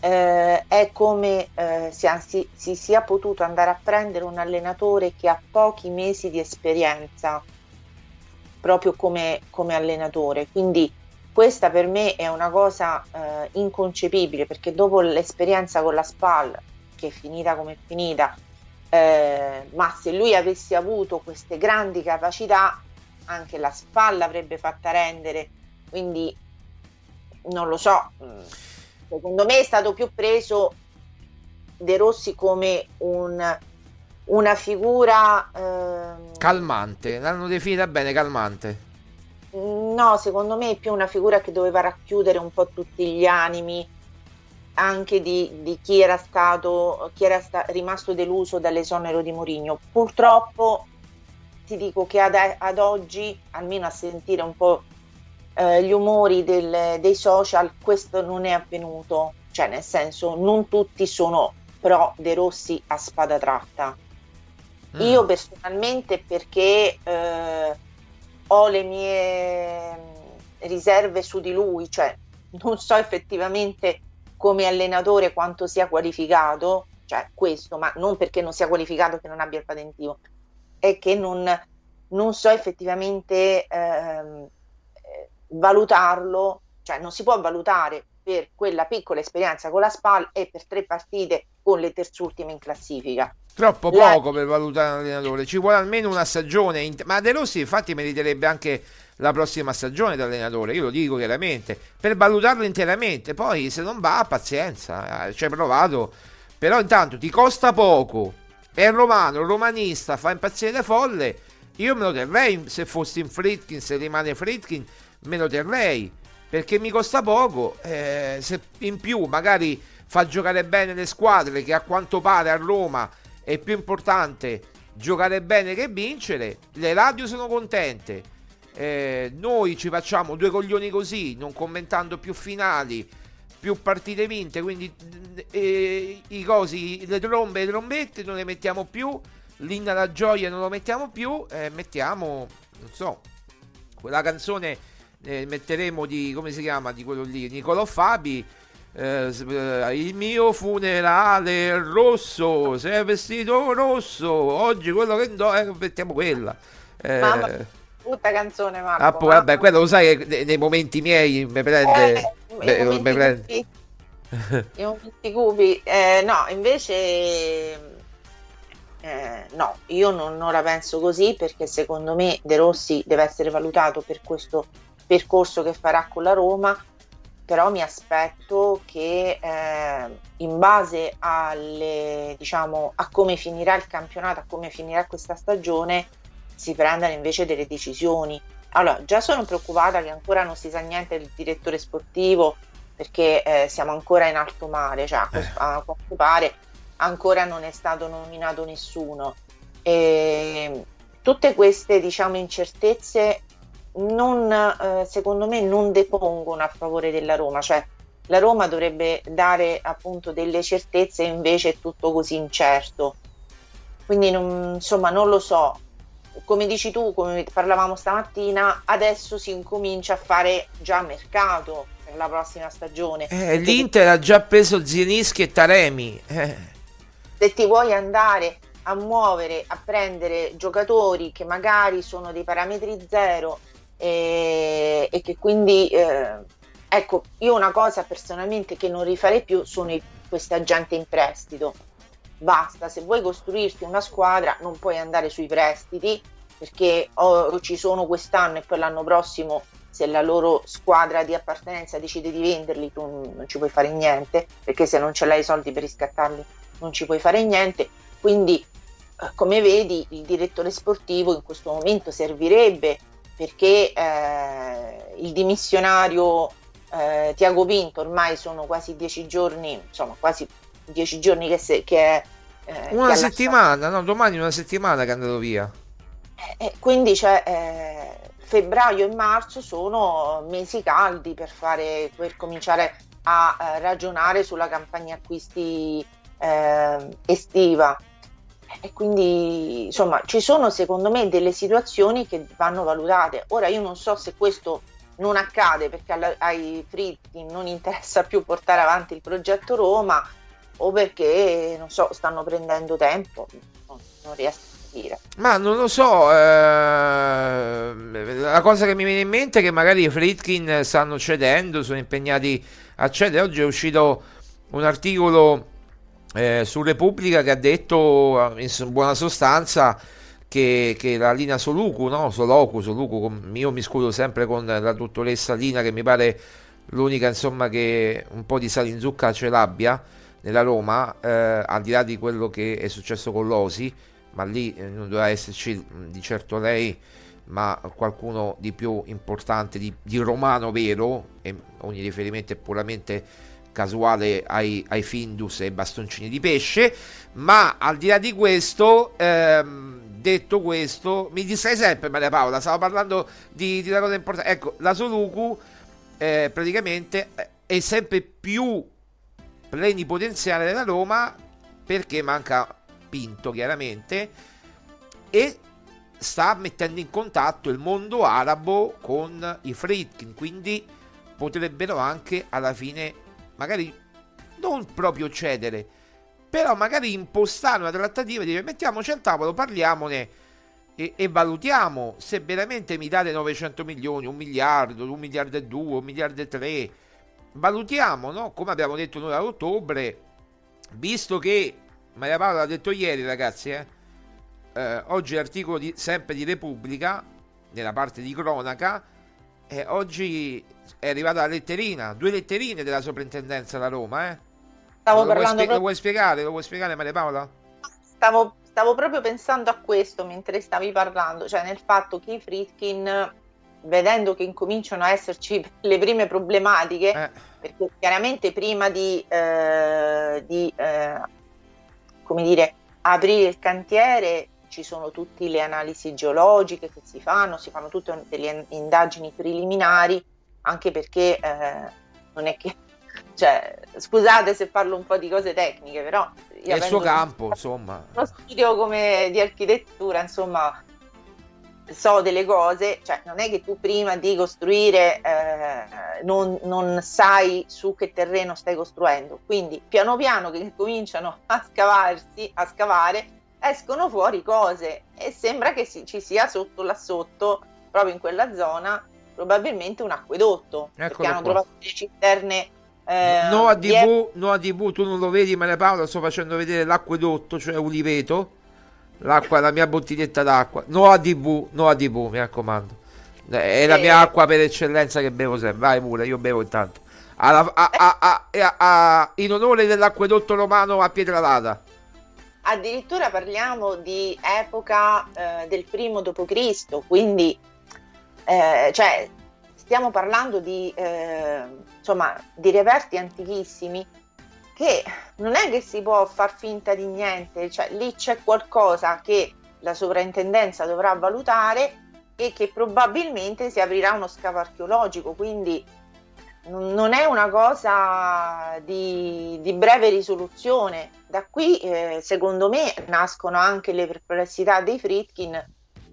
eh, è come eh, si, si, si, sia potuto andare a prendere un allenatore che ha pochi mesi di esperienza proprio come, come allenatore. Quindi questa per me è una cosa eh, inconcepibile perché dopo l'esperienza con la SPAL che è finita come è finita, eh, ma se lui avesse avuto queste grandi capacità, anche la spalla avrebbe fatta rendere, quindi non lo so, mm, secondo me è stato più preso De Rossi come un, una figura ehm, calmante, l'hanno definita bene calmante. No, secondo me è più una figura che doveva racchiudere un po' tutti gli animi, anche di, di chi era stato chi era sta, rimasto deluso dall'esonero di Mourinho. Purtroppo ti dico che ad, ad oggi, almeno a sentire un po' eh, gli umori del, dei social, questo non è avvenuto. Cioè, nel senso, non tutti sono pro De Rossi a spada tratta. Mm. Io personalmente perché eh, ho le mie riserve su di lui, cioè non so effettivamente come allenatore quanto sia qualificato, cioè questo, ma non perché non sia qualificato che non abbia il patentivo, è che non, non so effettivamente ehm, eh, valutarlo, cioè non si può valutare per quella piccola esperienza con la SPAL e per tre partite con le terzultime in classifica. Troppo poco per valutare un allenatore, ci vuole almeno una stagione, ma De Rossi infatti meriterebbe anche la prossima stagione da allenatore, io lo dico chiaramente, per valutarlo interamente, poi se non va pazienza, eh, ci hai provato, però intanto ti costa poco, è romano, romanista, fa impazzire le folle, io me lo terrei se fossi in Fritkin, se rimane Fritkin, me lo terrei, perché mi costa poco, eh, se in più magari fa giocare bene le squadre che a quanto pare a Roma è più importante giocare bene che vincere, le radio sono contente eh, noi ci facciamo due coglioni così, non commentando più finali, più partite vinte, quindi eh, i cosi, le trombe e le trombette non le mettiamo più, l'inna la gioia non lo mettiamo più, eh, mettiamo, non so, quella canzone eh, metteremo di, come si chiama, di quello lì, Nicolò Fabi, eh, eh, il mio funerale rosso, sei vestito rosso, oggi quello che do, mettiamo quella. Mamma, brutta canzone Marco. Ah, poi, vabbè, quello lo sai che nei momenti miei mi prende... Eh, beh, mi prende... I momenti cupi. Eh, no, invece... Eh, no, io non, non, la penso così perché secondo me De Rossi deve essere valutato per questo percorso che farà con la Roma però mi aspetto che eh, in base alle, diciamo, a come finirà il campionato, a come finirà questa stagione, si prendano invece delle decisioni. Allora, già sono preoccupata che ancora non si sa niente del direttore sportivo perché eh, siamo ancora in alto mare, cioè eh. a quanto pare ancora non è stato nominato nessuno. E tutte queste diciamo, incertezze non, eh, secondo me non depongono a favore della Roma, cioè la Roma dovrebbe dare appunto delle certezze e invece è tutto così incerto. Quindi non, insomma non lo so, come dici tu, come parlavamo stamattina, adesso si incomincia a fare già mercato per la prossima stagione. Eh, L'Inter ha già preso Zienischi e Taremi. Eh. Se ti vuoi andare a muovere, a prendere giocatori che magari sono dei parametri zero e, e che quindi eh, ecco io una cosa personalmente che non rifarei più sono i, questi agenti in prestito basta se vuoi costruirti una squadra non puoi andare sui prestiti perché o ci sono quest'anno e poi l'anno prossimo se la loro squadra di appartenenza decide di venderli tu non ci puoi fare niente perché se non ce l'hai i soldi per riscattarli non ci puoi fare niente. Quindi eh, come vedi il direttore sportivo in questo momento servirebbe perché eh, il dimissionario eh, Tiago Pinto ormai sono quasi dieci giorni, insomma quasi dieci giorni che, se, che è... Eh, una che settimana, no, domani una settimana che è andato via. Eh, quindi cioè, eh, febbraio e marzo sono mesi caldi per, fare, per cominciare a eh, ragionare sulla campagna acquisti estiva e quindi insomma ci sono secondo me delle situazioni che vanno valutate. Ora io non so se questo non accade perché alla, ai fritti non interessa più portare avanti il progetto Roma o perché non so stanno prendendo tempo, non, non riesco a dire. Ma non lo so, eh, la cosa che mi viene in mente è che magari i Fritkin stanno cedendo, sono impegnati a cedere. Oggi è uscito un articolo eh, su Repubblica che ha detto in buona sostanza che, che la linea Soluku, no? Soloku, Soluku, io mi scudo sempre con la dottoressa Lina che mi pare l'unica insomma che un po' di sale in zucca ce l'abbia nella Roma, eh, al di là di quello che è successo con l'Osi, ma lì eh, non doveva esserci di certo lei, ma qualcuno di più importante, di, di romano vero, e ogni riferimento è puramente casuale ai, ai Findus e bastoncini di pesce, ma al di là di questo, ehm, detto questo, mi distrai sempre Maria Paola, stavo parlando di, di una cosa importante, ecco, la Soluku eh, praticamente è sempre più plenipotenziale della Roma perché manca Pinto chiaramente e sta mettendo in contatto il mondo arabo con i Fritkin, quindi potrebbero anche alla fine magari non proprio cedere, però magari impostare una trattativa e dire mettiamoci al tavolo, parliamone e, e, valutiamo se veramente mi date 900 milioni, un miliardo, un miliardo e due, un miliardo e tre. Valutiamo, no? Come abbiamo detto noi ad ottobre, visto che Maria Paola l'ha detto ieri, ragazzi, eh, eh, oggi l'articolo di, sempre di Repubblica, nella parte di cronaca, eh, oggi è arrivata la letterina, due letterine della soprintendenza da Roma, eh? Stavo lo, parlando vuoi spie- lo vuoi spiegare? Lo vuoi spiegare Maria Paola? Stavo, stavo, proprio pensando a questo mentre stavi parlando, cioè nel fatto che i Fritkin, vedendo che incominciano a esserci le prime problematiche, eh. perché chiaramente prima di, eh, di eh, come dire, aprire il cantiere ci sono tutte le analisi geologiche che si fanno, si fanno tutte delle indagini preliminari anche perché eh, non è che cioè, scusate se parlo un po' di cose tecniche, però è il suo campo, insomma. Uno studio come di architettura, insomma, so delle cose, cioè non è che tu prima di costruire eh, non, non, sai su che terreno stai costruendo, quindi piano piano che cominciano a scavarsi, a scavare, escono fuori cose. E sembra che si, ci sia sotto là sotto, proprio in quella zona, probabilmente un acquedotto, Eccolo perché hanno qua. trovato delle cisterne eh, no, a DV, no a DV, tu non lo vedi, Maria Paola, sto facendo vedere l'acquedotto, cioè Uliveto l'acqua, la mia bottiglietta d'acqua. No ADV, no ADV, mi raccomando. È la mia acqua per eccellenza che bevo sempre. Vai pure, io bevo intanto. Alla, a, a, a, in onore dell'acquedotto romano a Pietralata. Addirittura parliamo di epoca eh, del primo d.C., quindi eh, cioè, stiamo parlando di, eh, insomma, di reperti antichissimi che non è che si può far finta di niente, cioè lì c'è qualcosa che la sovrintendenza dovrà valutare e che probabilmente si aprirà uno scavo archeologico, quindi non è una cosa di, di breve risoluzione. Da qui, eh, secondo me, nascono anche le perplessità dei Fritkin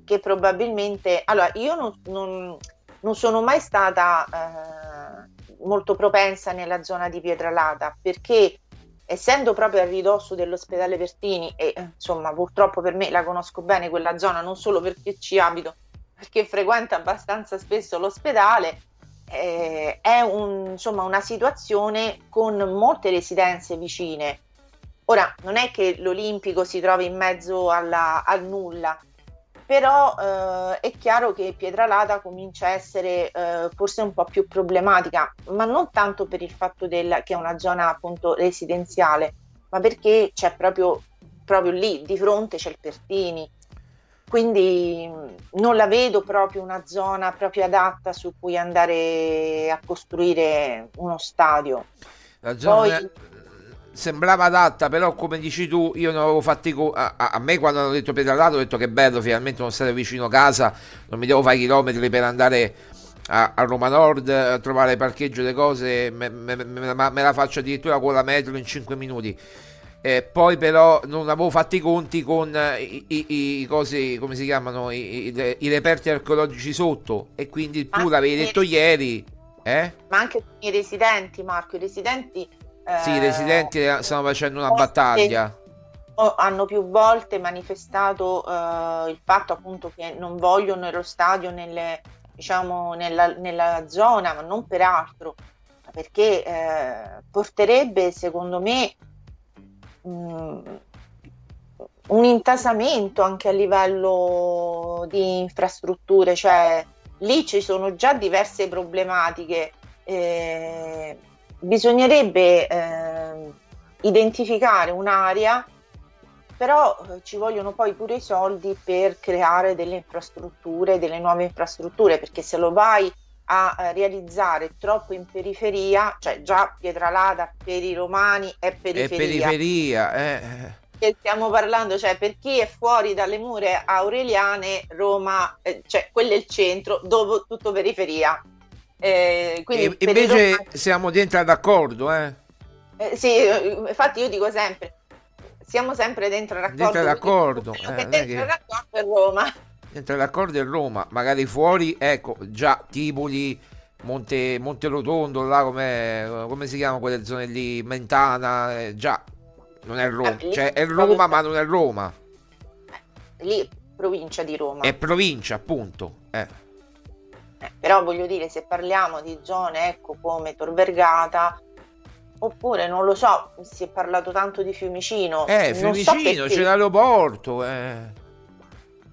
che probabilmente... Allora, io non, non, non sono mai stata... Eh, molto propensa nella zona di Pietralata perché essendo proprio a ridosso dell'ospedale Vertini e insomma purtroppo per me la conosco bene quella zona non solo perché ci abito perché frequento abbastanza spesso l'ospedale eh, è un, insomma una situazione con molte residenze vicine. Ora non è che l'Olimpico si trovi in mezzo alla, al nulla però eh, è chiaro che Pietralata comincia a essere eh, forse un po' più problematica, ma non tanto per il fatto del, che è una zona appunto residenziale, ma perché c'è proprio, proprio lì di fronte c'è il Pertini, quindi non la vedo proprio una zona proprio adatta su cui andare a costruire uno stadio. La zona, Poi, sembrava adatta, però come dici tu, io non avevo fatti co- a, a, me quando hanno detto pedalato, ho detto che bello, finalmente non stare vicino a casa, non mi devo fare chilometri per andare a, a Roma Nord a trovare parcheggio le cose, me, me, me, me, la faccio addirittura con la metro in 5 minuti. Eh, poi però non avevo fatto i conti con i, i, i cosi, come si chiamano, i, i, i reperti archeologici sotto e quindi tu l'avevi detto ieri. Eh? Ma anche i residenti, Marco, i residenti sì, i residenti eh, stanno facendo una battaglia. Hanno più volte manifestato uh, il fatto appunto che non vogliono lo stadio nelle, diciamo, nella, nella zona, ma non per altro, perché eh, porterebbe secondo me mh, mm, un intasamento anche a livello di infrastrutture, cioè lì ci sono già diverse problematiche. Eh, bisognerebbe eh, identificare un'area, però eh, ci vogliono poi pure i soldi per creare delle infrastrutture, delle nuove infrastrutture, perché se lo vai a eh, realizzare troppo in periferia, cioè già Pietralata per i romani è periferia. È periferia, eh. Che stiamo parlando, cioè per chi è fuori dalle mura aureliane, Roma, eh, cioè quello è il centro, dove tutto periferia. Eh, e, invece romani... siamo dentro d'accordo, eh? eh? Sì, infatti io dico sempre, siamo sempre dentro l'accordo. Dentro l'accordo. Eh, dentro l'accordo è Roma. Dentro l'accordo è Roma, magari fuori, ecco, già Tivoli, Monte, Monte Rotondo, là come, come si chiamano quelle zone lì, Mentana, eh, già, non è Roma, ah, cioè è Roma ma non è Roma. Eh, lì provincia di Roma. È provincia, appunto. Eh. Però voglio dire, se parliamo di zone ecco, come Tor Vergata, oppure non lo so, si è parlato tanto di Fiumicino. Eh, Fiumicino, so c'è l'aeroporto. Eh.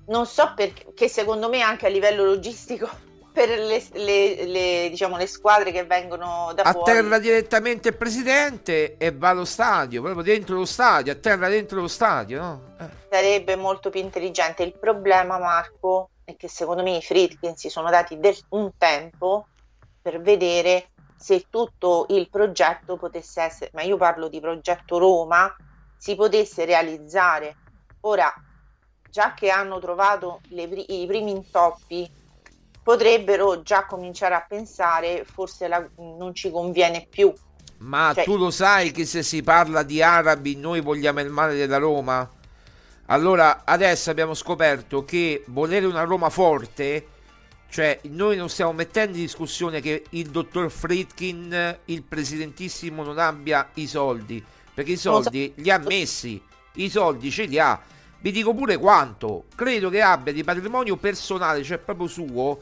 Non so perché, secondo me anche a livello logistico per le, le, le, diciamo, le squadre che vengono da fuori. Atterra direttamente il presidente e va allo stadio, proprio dentro lo stadio, atterra dentro lo stadio, no? Eh. Sarebbe molto più intelligente. Il problema, Marco, e che secondo me i Friedkin si sono dati del, un tempo per vedere se tutto il progetto potesse essere, ma io parlo di progetto Roma, si potesse realizzare. Ora, già che hanno trovato le, i primi intoppi, potrebbero già cominciare a pensare forse la, non ci conviene più. Ma cioè, tu lo sai che se si parla di arabi noi vogliamo il male della Roma? Allora, adesso abbiamo scoperto che volere una Roma forte, cioè noi non stiamo mettendo in discussione che il dottor Fritkin, il presidentissimo, non abbia i soldi, perché i soldi li ha messi, i soldi ce li ha. Vi dico pure quanto, credo che abbia di patrimonio personale, cioè proprio suo,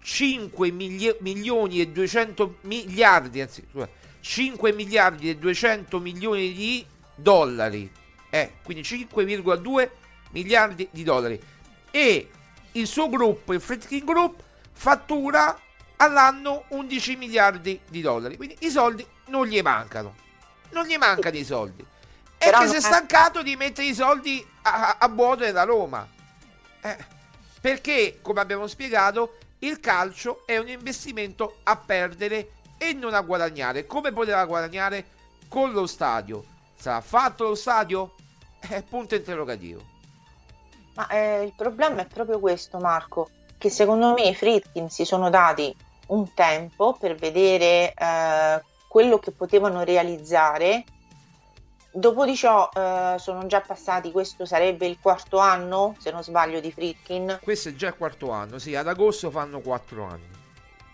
5 mili- milioni e 200 miliardi, anzi, 5 miliardi e 200 milioni di dollari eh, quindi 5,2 miliardi di dollari. E il suo gruppo, il Fritkin Group, fattura all'anno 11 miliardi di dollari. Quindi i soldi non gli mancano. Non gli mancano i soldi. E Però che si è stancato di mettere i soldi a, a vuoto nella Roma. Eh, perché, come abbiamo spiegato, il calcio è un investimento a perdere e non a guadagnare. Come poteva guadagnare? Con lo stadio. Sarà fatto lo stadio? È punto interrogativo. Ma eh, il problema è proprio questo, Marco, che secondo me i Fritkin si sono dati un tempo per vedere eh, quello che potevano realizzare. Dopo di ciò eh, sono già passati, questo sarebbe il quarto anno, se non sbaglio, di Fritkin. Questo è già il quarto anno, sì, ad agosto fanno quattro anni.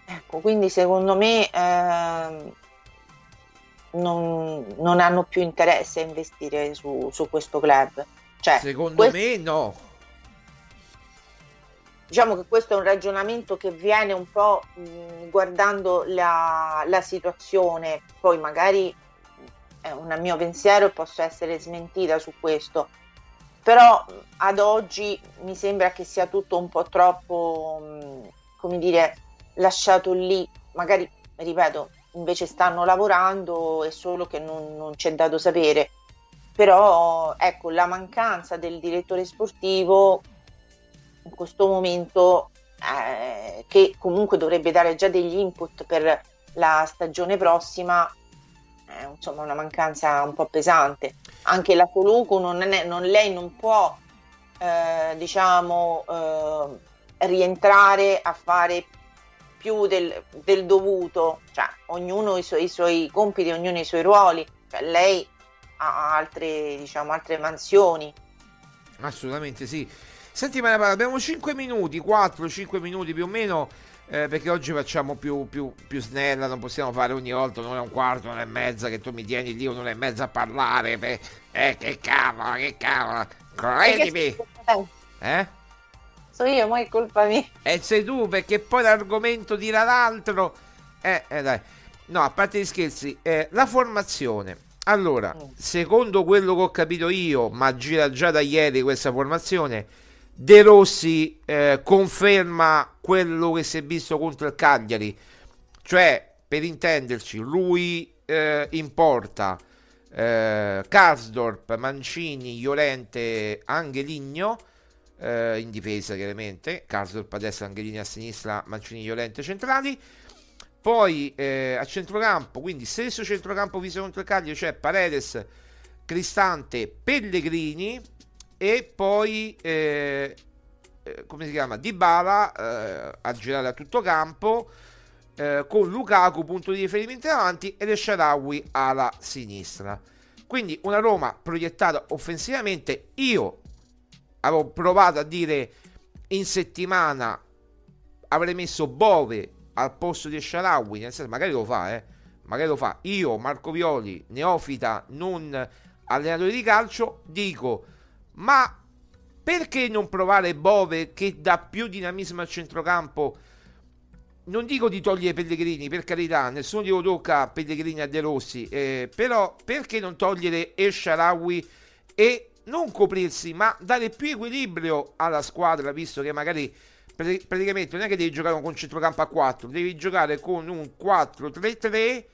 Ecco, quindi secondo me eh, non, non, hanno più interesse a investire su, su questo club. Cioè, Secondo questo, me no. Diciamo che questo è un ragionamento che viene un po' mh, guardando la, la, situazione, poi magari è un mio pensiero e posso essere smentita su questo, però ad oggi mi sembra che sia tutto un po' troppo, mh, come dire, lasciato lì, magari, ripeto, invece stanno lavorando, è solo che non, non c'è dato sapere. Però ecco, la mancanza del direttore sportivo in questo momento, eh, che comunque dovrebbe dare già degli input per la stagione prossima, è insomma una mancanza un po' pesante. Anche la Coluco, non, è, non lei non può, eh, diciamo, eh, rientrare a fare più del, del dovuto, cioè ognuno i suoi, i suoi, compiti, ognuno i suoi ruoli, cioè, lei ha altre, diciamo, altre mansioni. Assolutamente sì. Senti Maria abbiamo 5 minuti, 4-5 minuti più o meno, eh, perché oggi facciamo più, più, più, snella, non possiamo fare ogni volta un'ora e un quarto, un'ora e mezza, che tu mi tieni lì un'ora e mezza a parlare, per... eh che cavolo, che cavolo, credimi! Eh? So io, ma è colpa mia. E sei tu, perché poi l'argomento dirà l'altro. Eh, eh dai. No, a parte gli scherzi, eh, la formazione. Allora, mm. secondo quello che ho capito io, ma gira già da ieri questa formazione, De Rossi eh, conferma quello che si è visto contro il Cagliari. Cioè, per intenderci, lui eh, in porta eh, Karsdorp, Mancini, Iolente, Angeligno eh, in difesa chiaramente, Karsdorp a destra, Angelini a sinistra, Mancini Violente centrali. Poi eh, a centrocampo, quindi stesso centrocampo visto contro il Cagliari, cioè Paredes, Cristante, Pellegrini e poi eh, eh come si chiama? Dybala eh, a girare a tutto campo eh, con Lukaku punto di riferimento avanti ed Esharawi alla sinistra. Quindi una Roma proiettata offensivamente. Io avevo provato a dire in settimana avrei messo Bove al posto di Sharawi, nel senso magari lo fa, eh. Magari lo fa. Io, Marco Violi, neofita, non allenatore di calcio, dico, ma perché non provare Bove che dà più dinamismo al centrocampo? Non dico di togliere Pellegrini, per carità, nessuno glielo tocca Pellegrini a De Rossi, eh, però perché non togliere Esharawi e non coprirsi, ma dare più equilibrio alla squadra, visto che magari praticamente non è che devi giocare con centrocampo a 4, devi giocare con un 4-3-3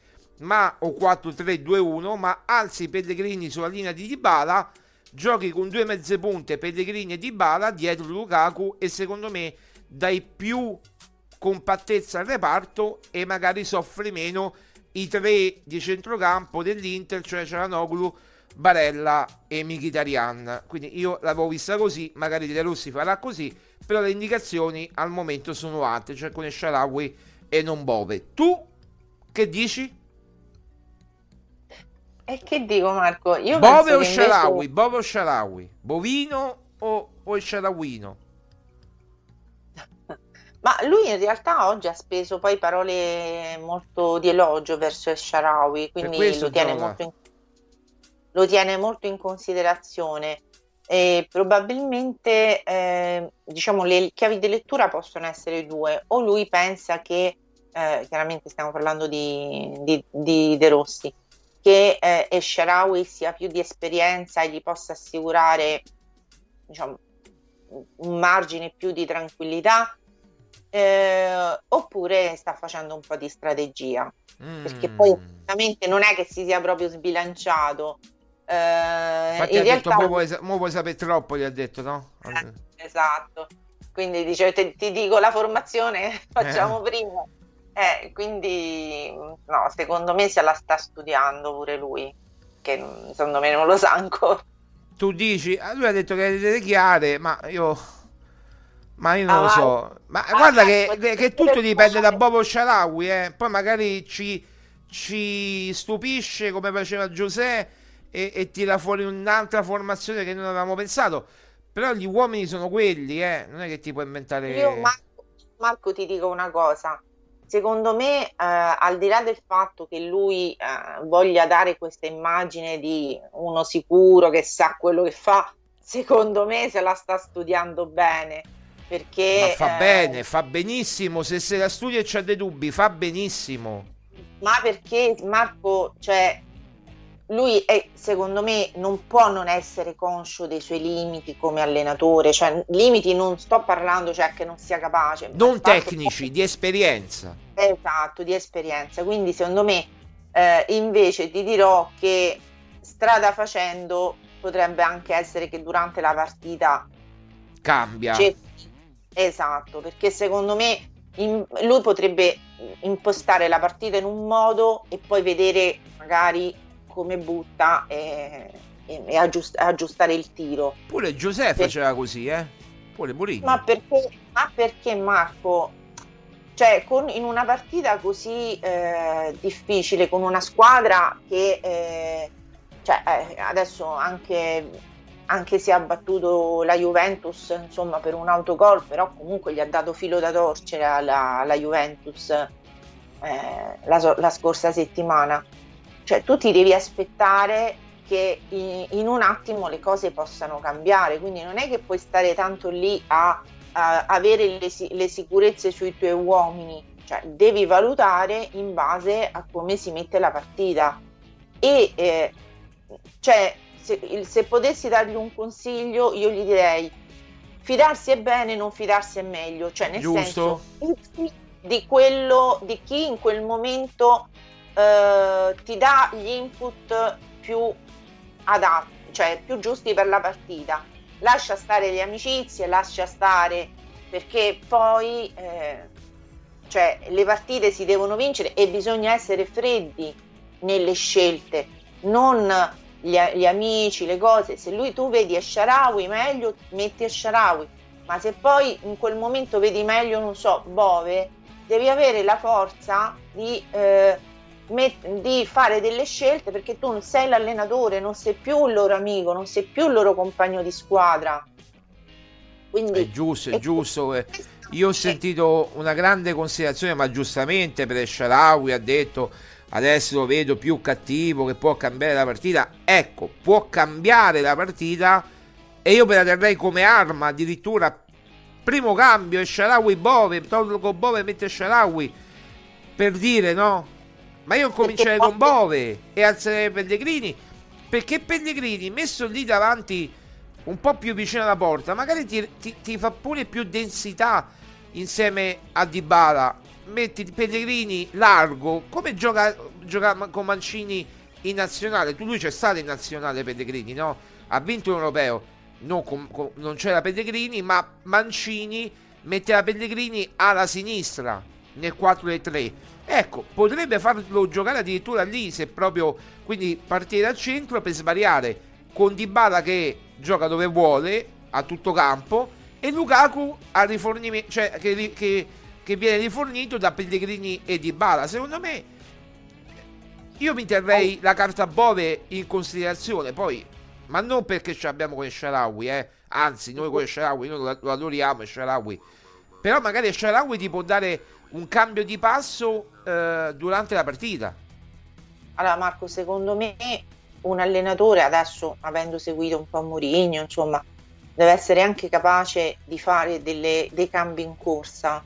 ma, o 4-3-2-1, ma alzi Pellegrini sulla linea di Dybala, giochi con due mezze punte Pellegrini e Dybala dietro Lukaku e secondo me dai più compattezza al reparto e magari soffri meno i tre di centrocampo dell'Inter, cioè Cialanoglu, Barella e Mkhitaryan. Quindi io l'avevo vista così, magari De Rossi farà così, però le indicazioni al momento sono altre, cioè con Sharawi e non Bove. Tu che dici? E che dico Marco? Io Bove o Sharawi? Invece... Bove o Sharawi? Bovino o, o Sharawino? Ma lui in realtà oggi ha speso poi parole molto di elogio verso El Sharawi, quindi lo tiene, molto in, lo tiene molto in considerazione. E probabilmente eh, diciamo le chiavi di lettura possono essere due, o lui pensa che, eh, chiaramente stiamo parlando di, di, di De Rossi, che eh, El Sharawi sia più di esperienza e gli possa assicurare diciamo, un margine più di tranquillità eh, oppure sta facendo un po' di strategia mm. perché poi ovviamente non è che si sia proprio sbilanciato eh, Infatti in ha realtà... detto, vuoi, mo vuoi sapere troppo, gli ha detto, no? Eh, esatto, quindi dice, ti, ti dico la formazione, facciamo eh. prima. Eh, quindi no, secondo me se la sta studiando pure lui, che secondo me non lo sa ancora. Tu dici, ah, lui ha detto che le idee chiare, ma io ma io non ah, lo so. Ma ah, guarda che, che, che, tutto dipende da Bobo Sharawi, eh. Poi magari ci, ci stupisce come faceva Giuseppe e, e, tira fuori un'altra formazione che non avevamo pensato. Però gli uomini sono quelli, eh. Non è che ti puoi inventare. Io, Marco, Marco ti dico una cosa. Secondo me, eh, al di là del fatto che lui eh, voglia dare questa immagine di uno sicuro che sa quello che fa, secondo me se la sta studiando bene perché... Ma fa eh, bene, fa benissimo, se se la studia e c'ha dei dubbi, fa benissimo. Ma perché Marco, cioè, lui è, secondo me non può non essere conscio dei suoi limiti come allenatore, cioè limiti non sto parlando cioè che non sia capace. Non tecnici, di esperienza. Esatto, di esperienza. Quindi secondo me eh, invece ti dirò che strada facendo potrebbe anche essere che durante la partita cambia. Esatto, perché secondo me in, lui potrebbe impostare la partita in un modo e poi vedere magari come butta e, e, e aggiust, aggiustare il tiro. Pure Giuseppe per... faceva così, eh? Pure Mourinho. Ma perché, ma perché Marco? Cioè, con, in una partita così eh, difficile, con una squadra che eh, cioè, eh, adesso anche anche se ha battuto la Juventus insomma, per un autogol, però comunque gli ha dato filo da torcere alla, alla Juventus eh, la, la, scorsa settimana. Cioè tu ti devi aspettare che in, in, un attimo le cose possano cambiare, quindi non è che puoi stare tanto lì a, a avere le, le, sicurezze sui tuoi uomini, cioè devi valutare in base a come si mette la partita. E eh, cioè, se, se potessi dargli un consiglio, io gli direi fidarsi è bene, non fidarsi è meglio, cioè nel Giusto. senso di quello di chi in quel momento eh, ti dà gli input più adatti, cioè più giusti per la partita. Lascia stare le amicizie, lascia stare perché poi eh, cioè, le partite si devono vincere e bisogna essere freddi nelle scelte, non gli, gli, amici, le cose, se lui tu vedi Esharawi meglio metti Esharawi, ma se poi in quel momento vedi meglio, non so, Bove, devi avere la forza di, eh, di fare delle scelte perché tu non sei l'allenatore, non sei più il loro amico, non sei più il loro compagno di squadra. Quindi, è giusto, è giusto. Eh. Io ho sentito una grande considerazione, ma giustamente per Esharawi ha detto adesso lo vedo più cattivo che può cambiare la partita. Ecco, può cambiare la partita e io me la terrei come arma addirittura. Primo cambio Sharawi Bove, tolgo Bove e mette Sharawi per dire no. Ma io comincerei con Bove e alzerei Pellegrini perché Pellegrini messo lì davanti un po' più vicino alla porta magari ti, ti, ti fa pure più densità insieme a Dybala metti Pellegrini largo, come gioca, gioca con Mancini in nazionale? Tu lui c'è stato in nazionale Pellegrini, no? Ha vinto l'europeo, no, com, com, non c'era Pellegrini, ma Mancini metteva Pellegrini alla sinistra nel 4-3. Ecco, potrebbe farlo giocare addirittura lì se proprio quindi partire dal centro per svariare con Dybala che gioca dove vuole a tutto campo e Lukaku cioè che, che che viene rifornito da Pellegrini e Di Bala. Secondo me, io mi terrei la carta Bove in considerazione, poi, ma non perché ce l'abbiamo con Sharawi, eh. Anzi, noi con Sharawi, noi lo adoriamo, Sharawi. Però magari Sharawi ti può dare un cambio di passo eh, durante la partita. Allora Marco, secondo me un allenatore adesso, avendo seguito un po' Mourinho, insomma, deve essere anche capace di fare delle, dei cambi in corsa.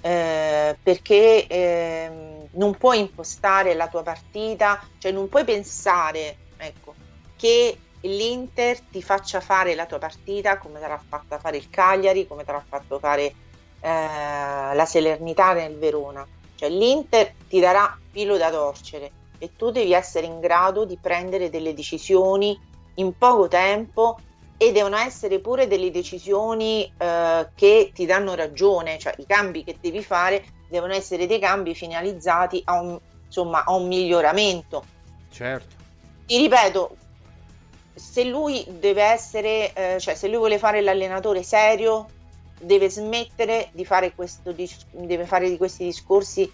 Eh, perché eh, non puoi impostare la tua partita, cioè non puoi pensare ecco, che l'Inter ti faccia fare la tua partita come te l'ha fatta fare il Cagliari, come te l'ha fatto fare eh, la Salernitana nel Verona. Cioè l'Inter ti darà filo da torcere e tu devi essere in grado di prendere delle decisioni in poco tempo e devono essere pure delle decisioni eh, che ti danno ragione, cioè i cambi che devi fare devono essere dei cambi finalizzati a un, insomma, a un miglioramento. Certo. Ti ripeto, se lui deve essere, eh, cioè se lui vuole fare l'allenatore serio, deve smettere di fare, questo, deve fare di questi discorsi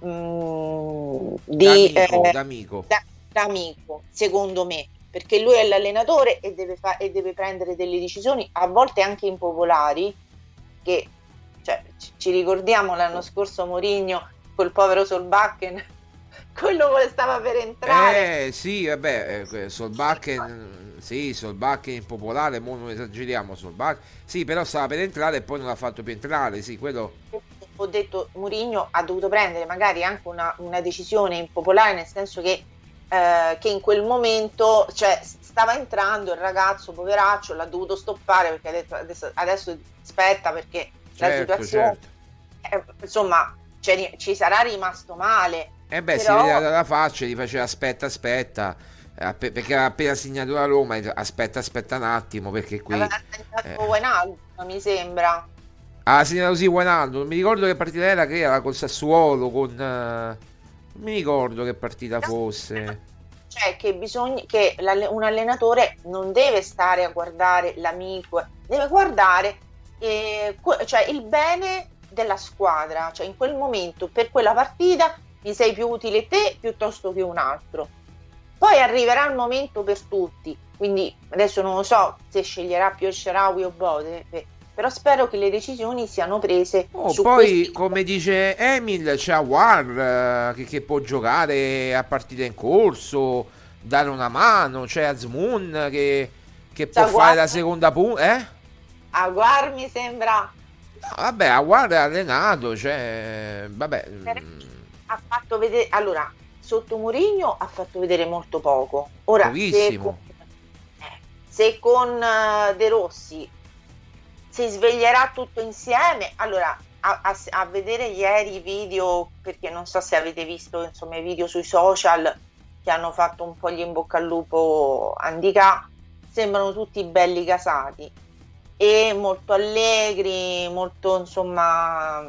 mh, mm, di, d'amico, eh, d'amico. Da, d'amico, secondo me perché lui è l'allenatore e deve, fa- e deve prendere delle decisioni a volte anche impopolari che cioè, ci ricordiamo l'anno scorso Mourinho col povero Solbakken quello stava per entrare eh sì vabbè eh, Solbakken sì Solbakken impopolare mo non esageriamo Solbakken sì però stava per entrare e poi non l'ha fatto più entrare sì quello ho detto Mourinho ha dovuto prendere magari anche una, una decisione impopolare nel senso che eh, che in quel momento cioè, stava entrando il ragazzo poveraccio, l'ha dovuto stoppare perché ha detto adesso, adesso aspetta perché certo, la situazione certo. eh, insomma cioè, ci sarà rimasto male. E eh beh, però... si vedeva dalla faccia, gli faceva aspetta, aspetta. Eh, perché aveva appena segnato la Roma, aspetta, aspetta un attimo perché qui... Aveva segnato eh. Mi sembra. Ah, segnato sì, Wijnaldum, non mi ricordo che partita era, che era col Sassuolo, con... Uh non mi ricordo che partita fosse. Cioè che, bisogna, che un allenatore non deve stare a guardare l'amico, deve guardare eh, cioè il bene della squadra. Cioè in quel momento, per quella partita, mi sei più utile te piuttosto che un altro. Poi arriverà il momento per tutti, quindi adesso non lo so se sceglierà più Sharawi o Bode, però spero che le decisioni siano prese oh, poi come dice Emil c'è War uh, che, che, può giocare a partita in corso dare una mano c'è Azmoon che, che può fare la seconda punta eh? Aguar mi sembra no, vabbè Aguar è allenato cioè vabbè mm. Ha fatto vedere allora sotto Murigno ha fatto vedere molto poco ora se con, eh, se con uh, De Rossi si sveglierà tutto insieme. Allora, a, a, a, vedere ieri i video, perché non so se avete visto insomma, i video sui social che hanno fatto un po' gli in bocca al lupo Andica, sembrano tutti belli casati e molto allegri, molto insomma,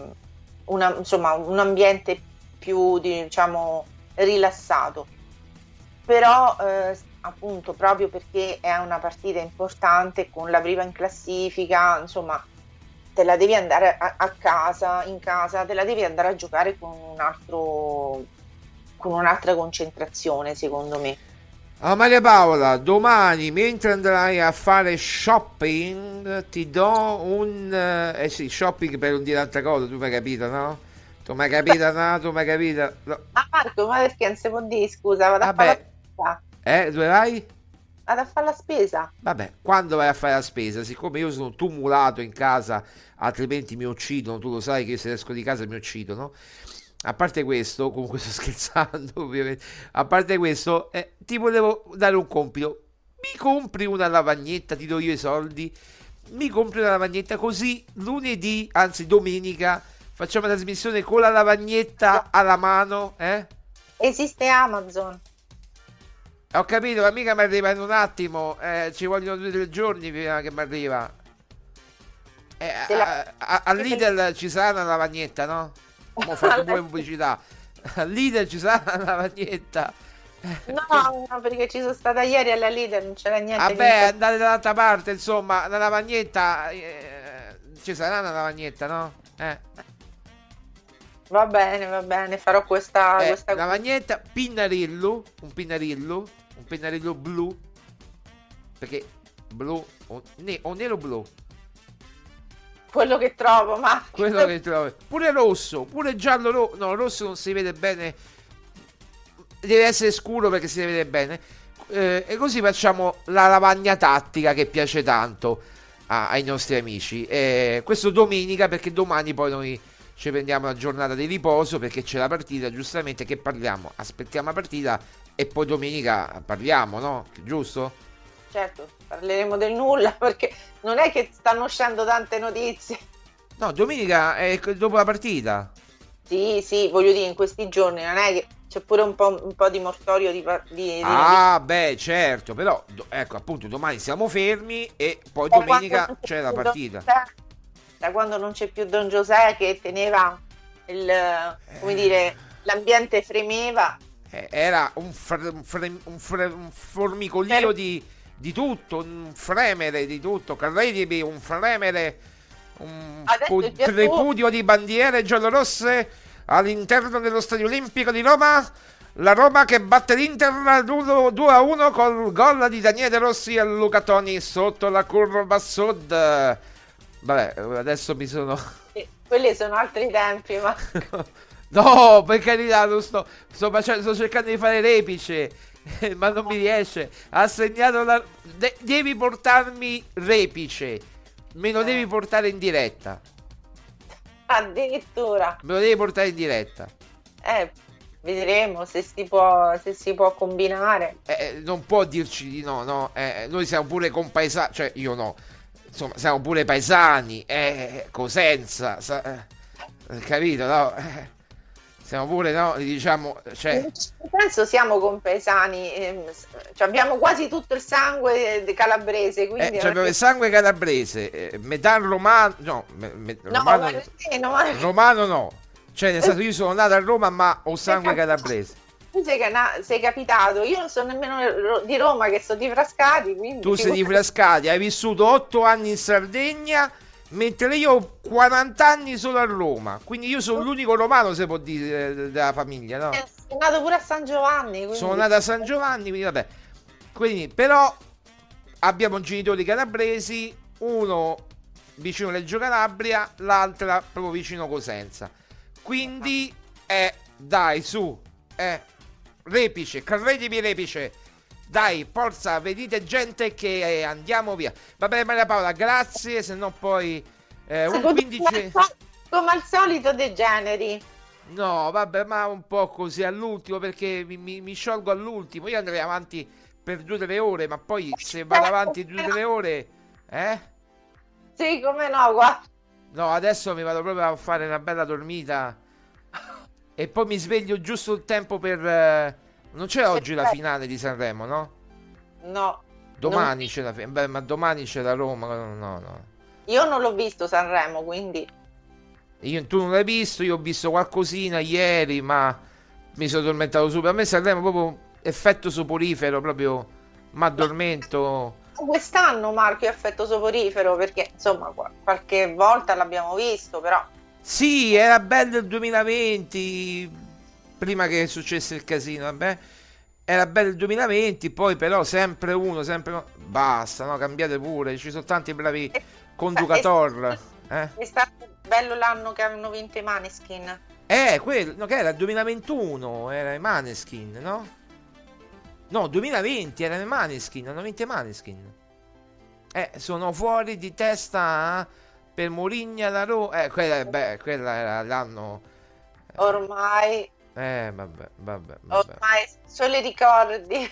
una, insomma un ambiente più diciamo rilassato. Però eh, appunto proprio perché è una partita importante con la prima in classifica, insomma, te la devi andare a, a casa, in casa, te la devi andare a giocare con un altro con un'altra concentrazione, secondo me. Maria Paola, domani mentre andrai a fare shopping ti do un... Eh sì, shopping per non dire altra cosa, tu hai capito, no? Tu mi hai capito, no? Tu mi hai capito? No. Ah Marco, ma perché non si può dire, scusa, vado Vabbè. a fare eh, dove vai? Vado a fare la spesa. Vabbè, quando vai a fare la spesa, siccome io sono tumulato in casa, altrimenti mi uccidono, tu lo sai che se esco di casa mi uccidono. A parte questo, comunque sto scherzando, ovviamente. A parte questo, eh, ti volevo dare un compito. Mi compri una lavagnetta, ti do io i soldi. Mi compri una lavagnetta così lunedì, anzi domenica, facciamo la trasmissione con la lavagnetta alla mano, eh? Esiste Amazon. Ho capito, ma mica mi arriva in un attimo. Eh, ci vogliono due o tre giorni prima che mi arriva. Eh, a, a, a Lidl ci sarà una lavagnetta, no? Ho fatto pure pubblicità. A Lidl ci sarà una lavagnetta. No, no, perché ci sono stata ieri alla Lidl, non c'era niente. Vabbè, andate dall'altra parte, insomma, una lavagnetta. Eh, ci sarà una lavagnetta, no? Eh. Va bene, va bene, farò questa, eh, questa... lavagnetta, pinnarillo, un pinnarillo, un pennarello blu perché blu o, ne- o nero blu. Quello che trovo, ma... Quello che trovi. Pure rosso, pure giallo, ro- no, rosso non si vede bene. Deve essere scuro perché si vede bene. Eh, e così facciamo la lavagna tattica che piace tanto a- ai nostri amici. Eh, questo domenica perché domani poi noi ci prendiamo la giornata di riposo perché c'è la partita, giustamente che parliamo. Aspettiamo la partita e poi domenica parliamo, no? Giusto? Certo, parleremo del nulla perché non è che stanno uscendo tante notizie. No, domenica è dopo la partita. Sì, sì, voglio dire, in questi giorni non è che c'è pure un po', un po di mortorio di, di, di Ah, beh, certo, però ecco, appunto, domani siamo fermi e poi Da domenica c'è la partita. Giuseppe- da quando non c'è più Don Giuseppe che teneva il, come dire, l'ambiente fremeva. Eh, Era un, fre- un fre- un fre- un formicolio di, di tutto, un fremere di tutto, credibi, un fremere, un pu- tripudio di bandiere giallorosse all'interno dello Stadio Olimpico di Roma. La Roma che batte l'Inter 2 a 1 col gol di Daniele Rossi e Luca Toni sotto la curva sud. Vabbè, adesso mi sono. Sì, quelli sono altri tempi, ma No, per carità, non sto, sto, facendo- sto cercando di fare repice, ma non mi riesce. Ha segnato la... de- devi portarmi repice, me lo devi portare in diretta. addirittura Me lo devi portare in diretta. eh, vedremo se si può, se si può combinare. Eh, non può dirci di no, no. eh, noi siamo pure compaesani, cioè io no. Insomma, siamo pure paesani, eh, Cosenza, sa- eh, capito, no? Eh, siamo pure, no, diciamo, cioè... Penso siamo compaesani, ehm, cioè abbiamo quasi tutto il sangue de- calabrese, Eh, quindi cioè, abbiamo il sangue calabrese, eh, metà romano, no, me- me- no, romano, no, ma- romano no. Cioè, nel senso, io sono nato a Roma, ma ho sangue calabrese. Tu sei, cana- sei capitato, io non sono nemmeno di Roma che sono di Frascati, quindi Tu sei di. Frascati, hai vissuto 8 anni in Sardegna, mentre io ho 40 anni solo a Roma. Quindi io sono l'unico romano, se può dire, eh, della famiglia, no? Eh, Sei nato pure a San Giovanni, quindi... Sono nato a San Giovanni, quindi vabbè. Quindi, però, abbiamo genitori calabresi, uno vicino Reggio Calabria, l'altra proprio vicino Cosenza. Quindi, eh, dai, su, eh, repice, credimi repice. Dai, forza, vedete gente che eh, andiamo via. Va bene Maria Paola, grazie, se no poi eh, un Secondo 15... me, Come al solito degeneri. No, vabbè, ma un po' così all'ultimo perché mi, mi- mi sciolgo all'ultimo. Io andrei avanti per due o tre ore, ma poi se vado avanti due o tre ore, eh? Sì, come no, guarda. No, adesso mi vado proprio a fare una bella dormita e poi mi sveglio giusto il tempo per... eh, Non c'è oggi la finale di Sanremo, no? No, Domani c'è la finale, beh, ma domani c'è la Roma, no, no, no. io non l'ho visto Sanremo, quindi... Io, tu non l'hai visto, io ho visto qualcosina ieri, ma mi sono addormentato subito. A me Sanremo proprio effetto soporifero, proprio mi addormento. Quest'anno Marco è effetto soporifero perché insomma qua- qualche volta l'abbiamo visto, però Sì, era bello il 2020, prima che successe il casino, vabbè. Era bello il 2020, poi però sempre uno, sempre uno. Basta, no? Cambiate pure, ci sono tanti bravi conducator. Eh? è stato bello l'anno che hanno vinto i Maneskin. Eh, quello, no, che era il 2021, era i Maneskin, no? No, 2020 era i Maneskin, hanno vinto i Maneskin. Eh, sono fuori di testa eh, per Mourinho la Roma. Eh, quella, beh, quella era l'anno... Ormai, Eh, vabbè, vabbè, vabbè. ormai solo i ricordi.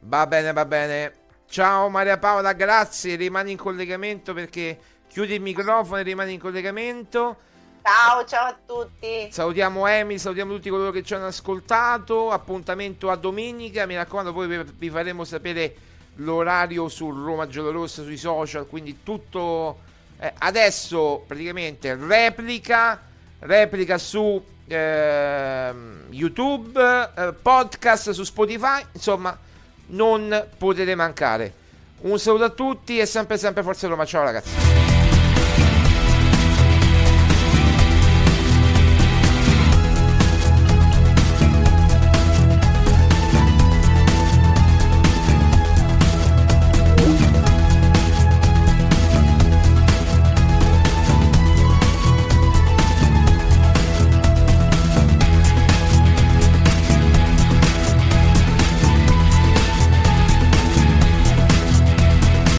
Va bene, va bene. Ciao Maria Paola, grazie, rimani in collegamento perché chiudi il microfono e rimani in collegamento. Ciao, ciao a tutti. Salutiamo Emi, salutiamo tutti coloro che ci hanno ascoltato. Appuntamento a domenica. Mi raccomando, poi vi- vi faremo sapere l'orario su Roma Giallorossa sui social. Quindi tutto eh, adesso praticamente replica, replica su ehm, YouTube, eh, podcast su Spotify. Insomma, non potete mancare. Un saluto a tutti e sempre, sempre Forza Roma. Ciao ragazzi.